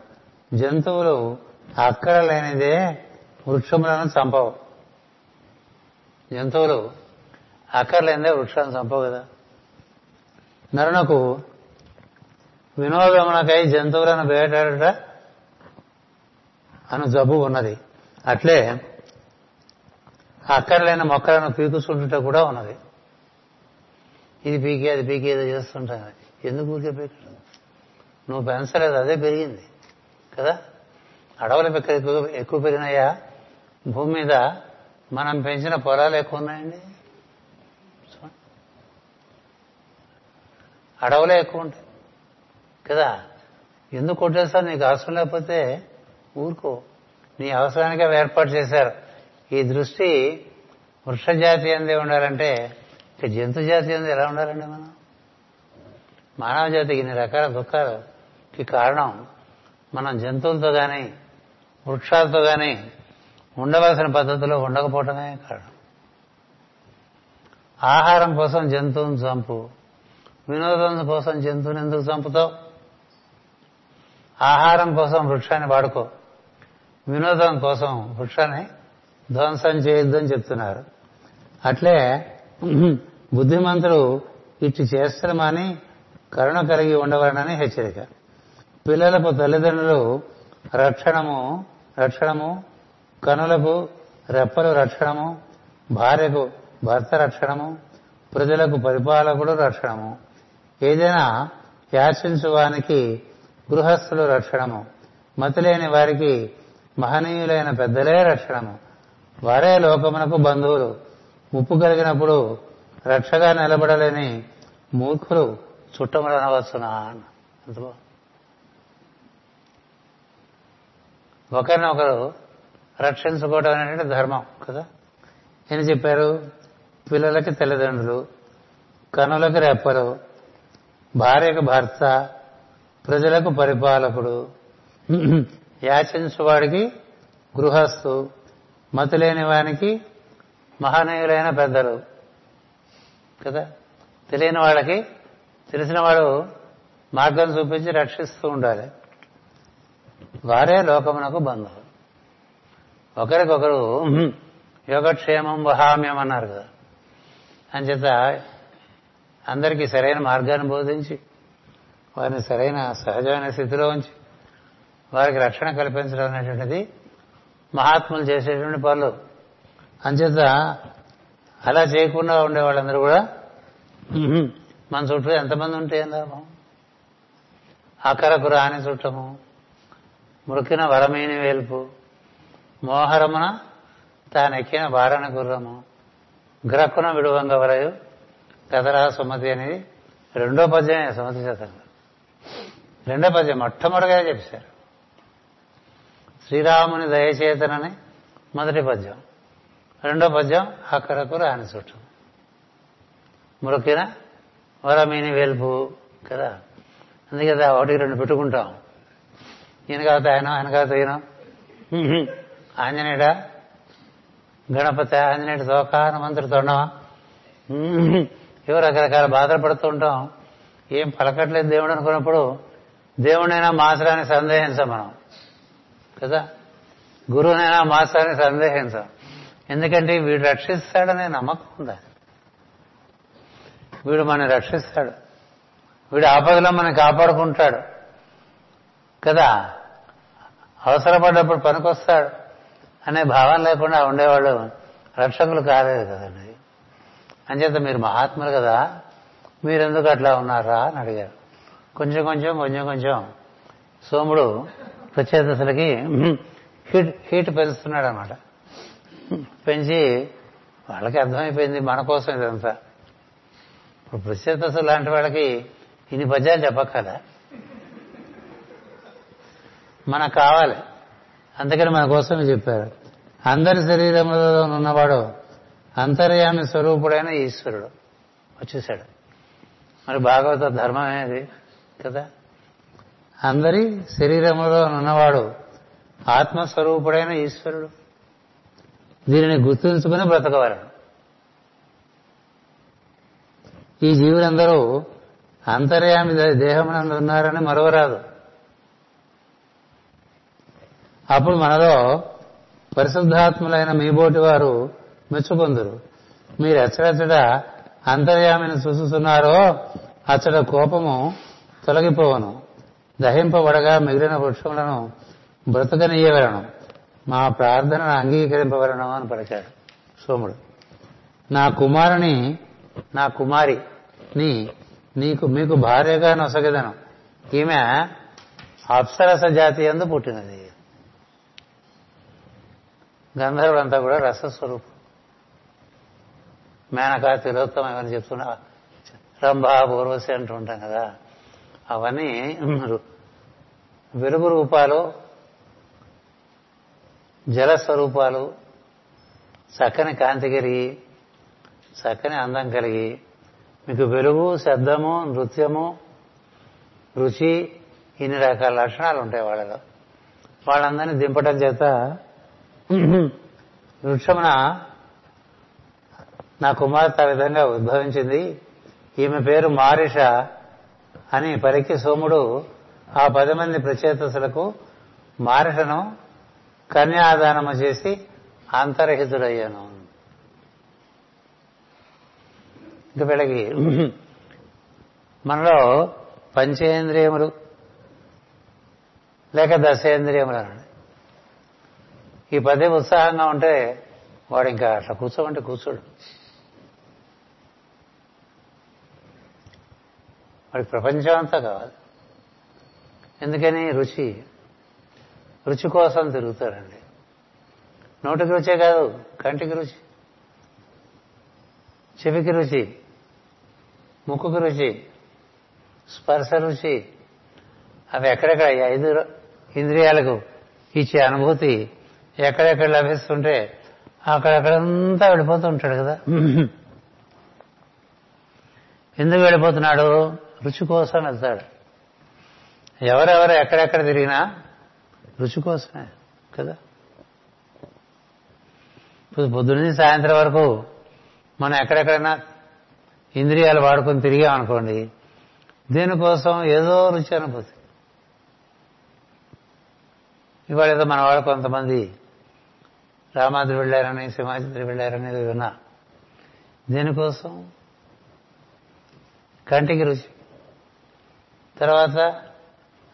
జంతువులు అక్కడ లేనిదే వృక్షములను చంపవు. జంతువులు అక్కర్లేనిదే వృక్షాలను చంపవు కదా. నరునకు వినోదమునకై జంతువులను వేటాడట అను జబ్బు ఉన్నది. అట్లే అక్కర్లేని మొక్కలను పీకుచుంటుట కూడా ఉన్నది. ఇది పీకి అది పీకి ఏదో చేస్తుంటాం ఎందుకు ఊరికే పీకడం నువ్వు పెంచలేదు అదే పెరిగింది. కదా? అడవుల ఎక్కువ ఎక్కువ పెరిగినాయా? భూమి మీద మనం పెంచిన పొలాలు ఎక్కువ ఉన్నాయండి. అడవులే ఎక్కువ ఉంటాయి. కదా? ఎందుకు కొట్టేస్తావు నీకు అవసరం లేకపోతే ఊరుకో. నీ అవసరానికి అవి ఏర్పాటు చేశారు. ఈ దృష్టి వృక్ష జాతి అందే ఉండాలంటే ఇక జంతు జాతి అంది ఎలా ఉండాలండి మనం? మానవ జాతికి ఇన్ని రకాల కి కారణం మనం జంతువులతో కానీ వృక్షాలతో కానీ ఉండవలసిన పద్ధతిలో ఉండకపోవటమే కారణం. ఆహారం కోసం జంతువుని చంపు వినోదం కోసం జంతువుని ఎందుకు చంపుతావు? ఆహారం కోసం వృక్షాన్ని వాడుకో వినోదం కోసం వృక్షాన్ని ధ్వంసం చేయొద్దని చెప్తున్నారు. అట్లే బుద్ధిమంతుడు ఇటు చేస్తామని కరుణ కలిగి ఉండవాలని హెచ్చరిక. పిల్లలకు తల్లిదండ్రులు రక్షణము రక్షణము కనులకు రెప్పలు రక్షణము భార్యకు భర్త రక్షణము ప్రజలకు పరిపాలకుడు రక్షణము. ఏదైనా యాచించువానికి గృహస్థులు రక్షణము. మతిలేని వారికి మహనీయులైన పెద్దలే రక్షణము. వారే లోకమునకు బంధువులు. ముప్పు కలిగినప్పుడు రక్షగా నిలబడలేని మూర్ఖులు చుట్టములు ఒకరినొకరు రక్షించుకోవడం అనేది ధర్మం కదా? ఏం చెప్పారు పిల్లలకి తల్లిదండ్రులు కనులకు రెప్పలు భార్యకు భర్త ప్రజలకు పరిపాలకుడు యాచించువాడికి గృహస్థు మతి లేని వానికి మహనీయులైన పెద్దలు కదా? తెలియని వాళ్ళకి తెలిసిన వాడు మార్గం చూపించి రక్షిస్తూ ఉండాలి. వారే లోకమునకు బంధువు ఒకరికొకరు యోగక్షేమం వహామ్యం అన్నారు కదా అంచేత అందరికీ సరైన మార్గాన్ని బోధించి వారిని సరైన సహజమైన స్థితిలో ఉంచి వారికి రక్షణ కల్పించడం అనేటువంటిది మహాత్ములు చేసేటువంటి పనులు. అంచేత అలా చేయకుండా ఉండే వాళ్ళందరూ కూడా మన చుట్టూ ఎంతమంది ఉంటే ఏం లాభం అకరకు రాని చుట్టము మృకిన వరమైన వేల్పు. మోహరమున తానెక్కిన వారణ గుర్రము. గ్రక్కున విడువంగ వరయు. కథరా సుమతి అనేది రెండో పద్యమే సుమతి శతంలో రెండో పద్యం మొట్టమొదటిగా చెప్పారు. శ్రీరాముని దయచేతనని మొదటి పద్యం. రెండో పద్యం అక్కడకు రాని చుట్టం మురకిన వరమీని వేల్పు కదా. అందుకే కదా ఒకటికి రెండు పెట్టుకుంటాం. ఈయన కాదు ఆయన ఆయన కాదు ఈయన. ఆంజనేయుడా? గణపతి ఆంజనేయుడు తోక హనుమంతుడు తొండమా ఏవో రకరకాల బాధలు పడుతూ ఉంటాం. ఏం పలకట్లేదు దేవుడు అనుకున్నప్పుడు దేవుడైనా మాసరాన్ని సందేహించాం మనం. కదా? గురువునైనా మాసాన్ని సందేహించాం. ఎందుకంటే వీడు రక్షిస్తాడనే నమ్మకం ఉందా? వీడు మనం రక్షిస్తాడు. వీడు ఆపదలో మనం కాపాడుకుంటాడు. కదా? అవసరపడ్డప్పుడు పనికొస్తాడు అనే భావం లేకుండా ఉండేవాళ్ళు రక్షకులు కాలేదు కదండి. అంచేత మీరు మహాత్ములు కదా మీరెందుకు అట్లా ఉన్నారా అని అడిగారు. కొంచెం కొంచెం కొంచెం కొంచెం. సోముడు ప్రచేతసులకి హీట్ హీట్ పెంచుతున్నాడు అనమాట పెంచి వాళ్ళకి అర్థమైపోయింది మన కోసం ఇదంతా. ఇప్పుడు ప్రచేతసు లాంటి వాళ్ళకి ఇన్ని పద్యాలు చెప్పక్కదా మనకు కావాలి అందుకని మన కోసమే చెప్పారు. అందరి శరీరంలో ఉన్నవాడు అంతర్యామి స్వరూపుడైన ఈశ్వరుడు. వచ్చేసాడు. మరి భాగవత ధర్మం అనేది కదా? అందరి శరీరంలో ఉన్నవాడు ఆత్మస్వరూపుడైన ఈశ్వరుడు. దీనిని గుర్తుంచుకుని బ్రతకవలను ఈ జీవులందరూ అంతర్యామి దేహమునందు ఉన్నారని మరవరాదు. అప్పుడు మనలో పరిశుద్ధాత్ములైన మీబోటి వారు మెచ్చుకొందురు మీరు ఎచ్చడెచ్చడ అంతర్యామిని చూస్తున్నారో అచ్చట కోపము తొలగిపోవను. దహింపబడగా మిగిలిన వృక్షములను బ్రతకనీయవలను మా ప్రార్థనను అంగీకరింపవలను అని పలికాడు సోముడు. నా కుమారుని నా కుమారి నీ నీకు మీకు భార్యగా నొసగదను. ఈమె అప్సరస జాతి ఎందు పుట్టినది. గంధర్వులంతా కూడా రసస్వరూపం. మేనకా తిలోత్తమ ఇవన్నీ చెప్తున్నా రంభా పూర్వశి అంటూ ఉంటాం కదా అవన్నీ వెలుగు రూపాలు జల స్వరూపాలు చక్కని కాంతి కలిగి చక్కని అందం కలిగి మీకు వెలుగు శబ్దము నృత్యము రుచి ఇన్ని రకాల లక్షణాలు ఉంటాయి వాళ్ళలో. వాళ్ళందరినీ దింపటం చేత వృక్షమున నా కుమార్తె ఆ విధంగా ఉద్భవించింది. ఈమె పేరు మారిష అని పలికి సోముడు ఆ పది మంది ప్రచేతసులకు మారిషను కన్యాదానము చేసి అంతర్హితుడయ్యాను. ఇంక వీళ్ళకి మనలో పంచేంద్రియములు లేక దశేంద్రియములు అనండి ఈ పదే ఉత్సాహంగా ఉంటే వాడు ఇంకా అట్లా కూర్చోమంటే కూర్చోడు. వాడికి ప్రపంచం అంతా కావాలి. ఎందుకని? రుచి. రుచి కోసం తిరుగుతాడండి నోటికి రుచే కాదు కంటికి రుచి. చెవికి రుచి ముక్కుకి రుచి స్పర్శ రుచి. అవి ఎక్కడెక్కడ? ఐదు ఇంద్రియాలకు ఇచ్చే అనుభూతి ఎక్కడెక్కడ లభిస్తుంటే అక్కడక్కడంతా వెళ్ళిపోతూ ఉంటాడు కదా. ఎందుకు వెళ్ళిపోతున్నాడు? రుచి కోసం వెళ్తాడు. ఎవరెవరు ఎక్కడెక్కడ తిరిగినా రుచి కోసమే కదా. ఇప్పుడు పొద్దున్నీ సాయంత్రం వరకు మనం ఎక్కడెక్కడైనా ఇంద్రియాలు వాడుకొని తిరిగామనుకోండి దీనికోసం ఏదో రుచి అనుభూతి. ఇవాళ ఏదో మన వాళ్ళు కొంతమంది రామాద్రి వెళ్ళారని సింహాద్రి వెళ్ళారని విన్నా. దీనికోసం? కంటికి రుచి. తర్వాత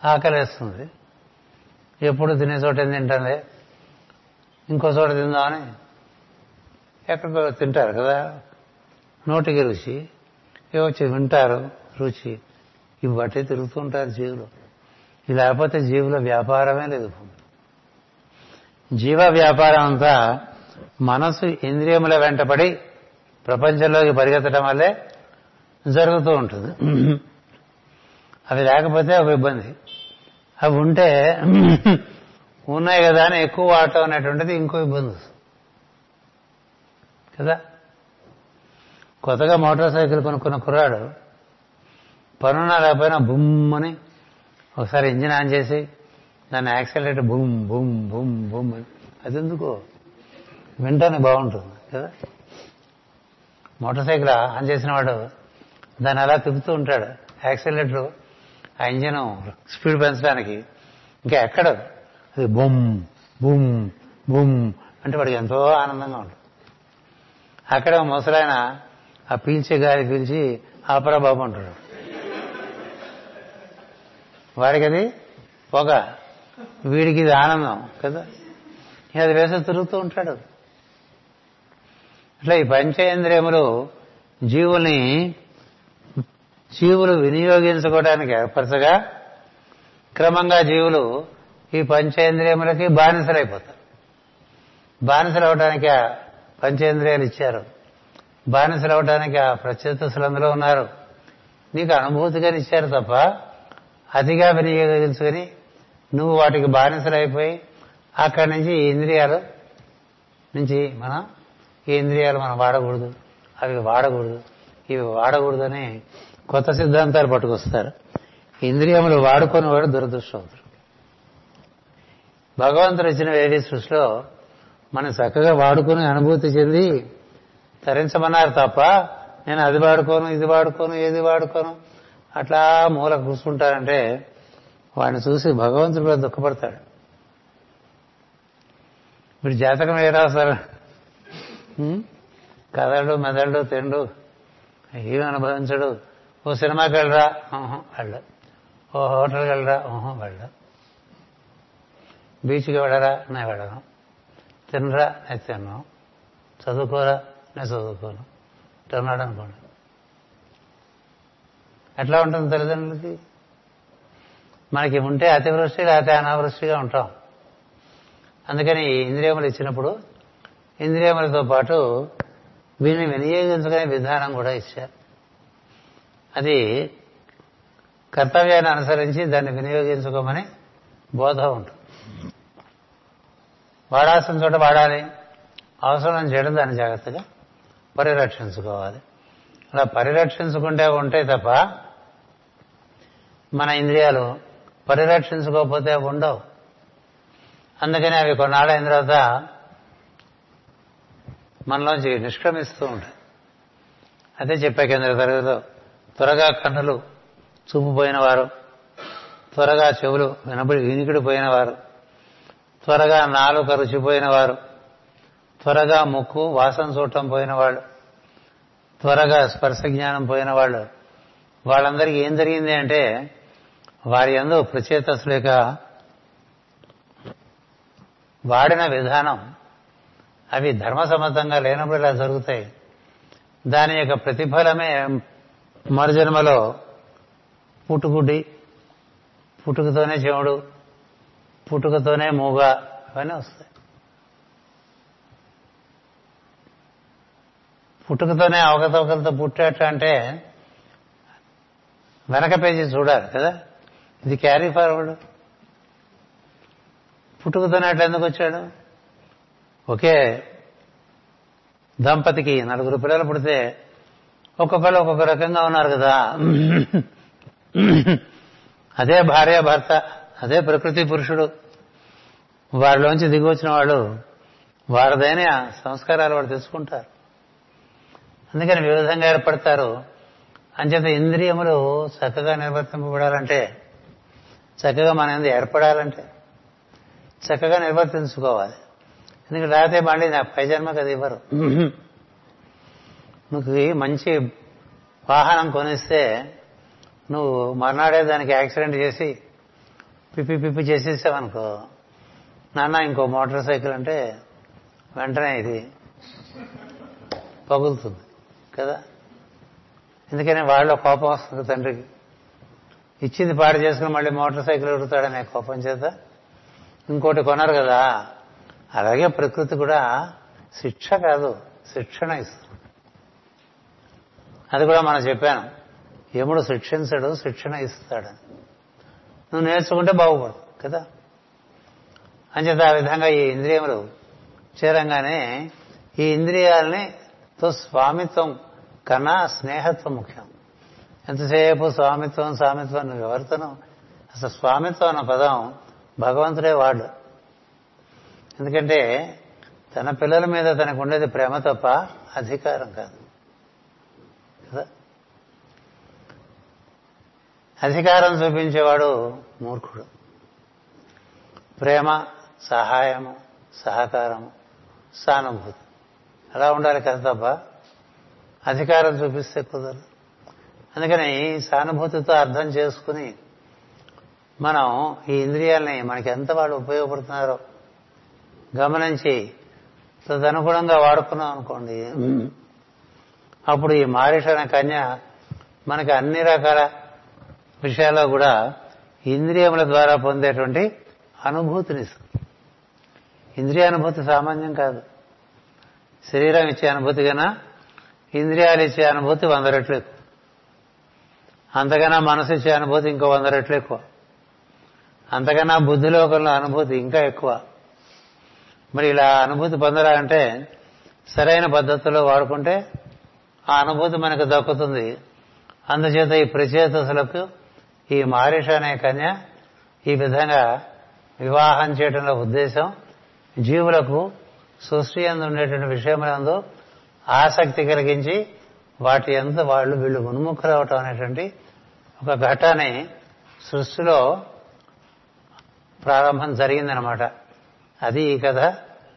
ఆకలేస్తుంది. ఎప్పుడు తినే చోట ఏం తింటానులే? ఇంకో చోట తిందామని ఎక్కడికో తింటారు కదా. నోటికి రుచి. వచ్చి వింటారు రుచి. ఇవి బట్టి తిరుగుతూ ఉంటారు జీవులు. లేకపోతే జీవుల వ్యాపారమే లేదు. జీవ వ్యాపారం అంతా మనసు ఇంద్రియముల వెంటపడి ప్రపంచంలోకి పరిగెత్తడం వల్లే జరుగుతూ ఉంటుంది. అవి లేకపోతే ఒక ఇబ్బంది. అవి ఉంటే ఉన్నాయి కదా అని ఎక్కువ వాడటం అనేటువంటిది ఇంకో ఇబ్బంది. కదా? కొత్తగా మోటార్ సైకిల్ కొనుక్కున్న కుర్రాడు పనున్నా లేకపోయినా బుమ్మని ఒకసారి ఇంజిన్ ఆన్ చేసి దాన్ని accident boom boom boom boom అని. అది ఎందుకు వింటానికి బాగుంటుంది కదా? మోటార్ సైకిల్ ఆన్ చేసిన వాడు దాన్ని అలా తిప్పుతూ ఉంటాడు. యాక్సిలేటర్ ఆ ఇంజిన్ స్పీడ్ పెంచడానికి ఇంకా ఎక్కడ అది బొమ్ బుమ్ బుమ్ అంటే వాడికి ఎంతో ఆనందంగా ఉంటుంది. అక్కడ ముసలాయన ఆ పీల్చే గాలి పీల్చి ఆపరా బాబు అంటాడు. వాడికి అది పొగ వీడికి ఇది ఆనందం కదా? అది వేసే తిరుగుతూ ఉంటాడు అట్లా ఈ పంచేంద్రియములు జీవుల్ని జీవులు వినియోగించుకోవడానికి ఏర్పరచగా క్రమంగా జీవులు ఈ పంచేంద్రియములకి బానిసలైపోతారు. బానిసలు అవడానికి ఆ పంచేంద్రియాలు ఇచ్చారు. బానిసలు అవడానికి ఆ ప్రత్యేతసులు అందులో ఉన్నారు. నీకు అనుభూతిగా ఇచ్చారు తప్ప అతిగా వినియోగించుకొని నువ్వు వాటికి బానిసలైపోయి అక్కడి నుంచి ఈ ఇంద్రియాలు నుంచి మనం ఈ ఇంద్రియాలు మనం వాడకూడదు అవి వాడకూడదు ఇవి వాడకూడదని కొత్త సిద్ధాంతాలు పట్టుకొస్తారు. ఇంద్రియములు వాడుకొని వాడు దురదృష్టవంతుడు. భగవంతుడు ఇచ్చిన వేడి సృష్టిలో మనం చక్కగా వాడుకొని అనుభూతి చెంది తరించమన్నారు తప్ప నేను అది వాడుకోను ఇది వాడుకోను ఏది వాడుకోను అట్లా మూల కూర్చుంటారంటే వాడిని చూసి భగవంతుడు కూడా దుఃఖపడతాడు. మీరు జాతకం ఏ రాస్తారు? కదలడు మెదడు తిండు ఏమి అనుభవించడు. ఓ సినిమాకి వెళ్ళరా? వెళ్ళ ఓ హోటల్కి వెళ్ళరా? వెళ్ళ బీచ్కి వెళ్ళరా? నేను వెళ్ళను. తినరా? నేను తిన్నాను చదువుకోరా? నేను చదువుకోను. తిన్నాడు అనుకోండి. ఎట్లా ఉంటుంది తల్లిదండ్రులకి? మనకి ఉంటే అతివృష్టి లేకపోతే అనావృష్టిగా ఉంటాం. అందుకని ఇంద్రియములు ఇచ్చినప్పుడు ఇంద్రియములతో పాటు వీటిని వినియోగించుకునే విధానం కూడా ఇచ్చారు. అది కర్తవ్యాన్ని అనుసరించి దాన్ని వినియోగించుకోమని బోధ ఉంటుంది. వాడాల్సిన చోట వాడాలి. అవసరం చేయడం దాన్ని జాగ్రత్తగా పరిరక్షించుకోవాలి. అలా పరిరక్షించుకుంటే ఉంటాయి తప్ప మన ఇంద్రియాలు పరిరక్షించుకోకపోతే ఉండవు. అందుకని అవి కొన్నాళ్ళైన తర్వాత మనలోంచి నిష్క్రమిస్తూ ఉంటాయి. అదే చెప్పా కేంద్ర తరగతిలో త్వరగా కన్నులు చూపుపోయిన వారు త్వరగా చెవులు వినబడి వినికిడిపోయిన వారు త్వరగా నాలుక రుచిపోయిన వారు త్వరగా ముక్కు వాసన చూడటం పోయిన వాళ్ళు త్వరగా స్పర్శ జ్ఞానం పోయిన వాళ్ళు వాళ్ళందరికీ ఏం జరిగింది అంటే వారి ఎందు ప్రచేతస్ లేక వాడిన విధానం అవి ధర్మసమ్మతంగా లేనప్పుడు ఇలా జరుగుతాయి. దాని యొక్క ప్రతిఫలమే మరుజన్మలో పుట్టుకుడి పుట్టుకతోనే చెవుడు పుట్టుకతోనే మూగ ఇవన్నీ వస్తాయి. పుట్టుకతోనే అవకతవకలతో పుట్టాట అంటే వెనక పేజీ చూడాలి కదా? ఇది క్యారీ ఫార్వర్డ్ పుట్టుకతోనే అట్లా ఎందుకు వచ్చాడు? ఒకే దంపతికి నలుగురు పిల్లలు పుడితే ఒక్కొక్కరు ఒక్కొక్క రకంగా ఉన్నారు కదా. అదే భార్య భర్త అదే ప్రకృతి పురుషుడు. వారిలోంచి దిగి వచ్చిన వాళ్ళు వారిదైన సంస్కారాలు వాడు తెలుసుకుంటారు. అందుకని వివిధంగా ఏర్పడతారు. అంచేత ఇంద్రియములు చక్కగా నిర్వర్తింపబడాలంటే చక్కగా మన ఎందు ఏర్పడాలంటే చక్కగా నిర్వర్తించుకోవాలి. ఎందుకంటే రాతే మళ్ళీ నా పై జన్మకి అది ఇవ్వరు. నువ్వు మంచి వాహనం కొనిస్తే నువ్వు మర్నాడే దానికి యాక్సిడెంట్ చేసి పిప్పి పిప్పి చేసేసావనుకో నాన్న ఇంకో మోటార్ సైకిల్ అంటే వెంటనే ఇది పగులుతుంది కదా? ఎందుకని వాళ్ళ కోపం వస్తుంది తండ్రికి. ఇచ్చింది పాడు చేసుకుని మళ్ళీ మోటార్ సైకిల్ ఎడుతాడనే కోపం చేత? ఇంకోటి కొనరు కదా. అలాగే ప్రకృతి కూడా శిక్ష కాదు శిక్షణ ఇస్తుంది. అది కూడా మనం చెప్పాను. యముడు శిక్షించడు శిక్షణ ఇస్తాడని నువ్వు నేర్చుకుంటే బాగుపడు కదా? అంచేత ఆ విధంగా ఈ ఇంద్రియములు చేరంగానే ఈ ఇంద్రియాలని తో స్వామిత్వం కన్నా స్నేహత్వం ముఖ్యం. ఎంతసేపు స్వామిత్వం స్వామిత్వం నువ్వు ఎవరితోనూ అసలు స్వామిత్వం అన్న పదం భగవంతుడే వాడు. ఎందుకంటే తన పిల్లల మీద తనకు ఉండేది ప్రేమ తప్ప అధికారం కాదు. కదా? అధికారం చూపించేవాడు మూర్ఖుడు. ప్రేమ సహాయము సహకారము సానుభూతి. అలా ఉండాలి కదా తప్ప అధికారం చూపిస్తే కుదరదు. అందుకని సానుభూతితో అర్థం చేసుకుని మనం ఈ ఇంద్రియాలని మనకి ఎంత వాళ్ళు ఉపయోగపడుతున్నారో గమనించి తదనుగుణంగా వాడుకున్నాం అనుకోండి. అప్పుడు ఈ మారిష కన్య మనకి అన్ని రకాల విషయాల్లో కూడా ఇంద్రియముల ద్వారా పొందేటువంటి అనుభూతినిస్తుంది ఇంద్రియానుభూతి సామాన్యం కాదు. శరీరం ఇచ్చే అనుభూతి కన్నా ఇంద్రియాలు ఇచ్చే అనుభూతి వంద రెట్లు ఎక్కువ. అంతకన్నా మనసు ఇచ్చే అనుభూతి ఇంకో వంద రెట్లు ఎక్కువ. అంతకన్నా బుద్ధిలోకంలో అనుభూతి ఇంకా ఎక్కువ. మరి ఇలా అనుభూతి పొందాలంటే సరైన పద్ధతిలో వాడుకుంటే ఆ అనుభూతి మనకు దక్కుతుంది. అందుచేత ఈ ప్రచేతసులకు ఈ మారిష అనే కన్య ఈ విధంగా వివాహం చేయడంలో ఉద్దేశం జీవులకు సృష్టి ఎందు ఉండేటువంటి విషయములందు ఆసక్తి కలిగించి వాటి ఎంత వాళ్ళు వీళ్ళు ఉన్ముఖరవటం అనేటువంటి ఒక ఘటనే సృష్టిలో ప్రారంభం జరిగిందనమాట. అది ఈ కథ.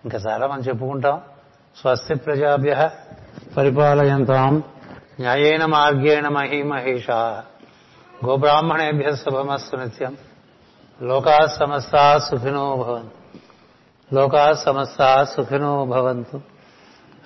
ఇంకా చాలా మనం చెప్పుకుంటాం. స్వస్తి ప్రజాభ్య పరిపాలయంతాం. న్యాయేన మార్గేణ మహిమహేష. గోబ్రాహ్మణేభ్య శుభమస్తు నిత్యం. లోకా సమస్తా సుఖినో భవంతు. లోకా సమస్తా సుఖినో భవంతు.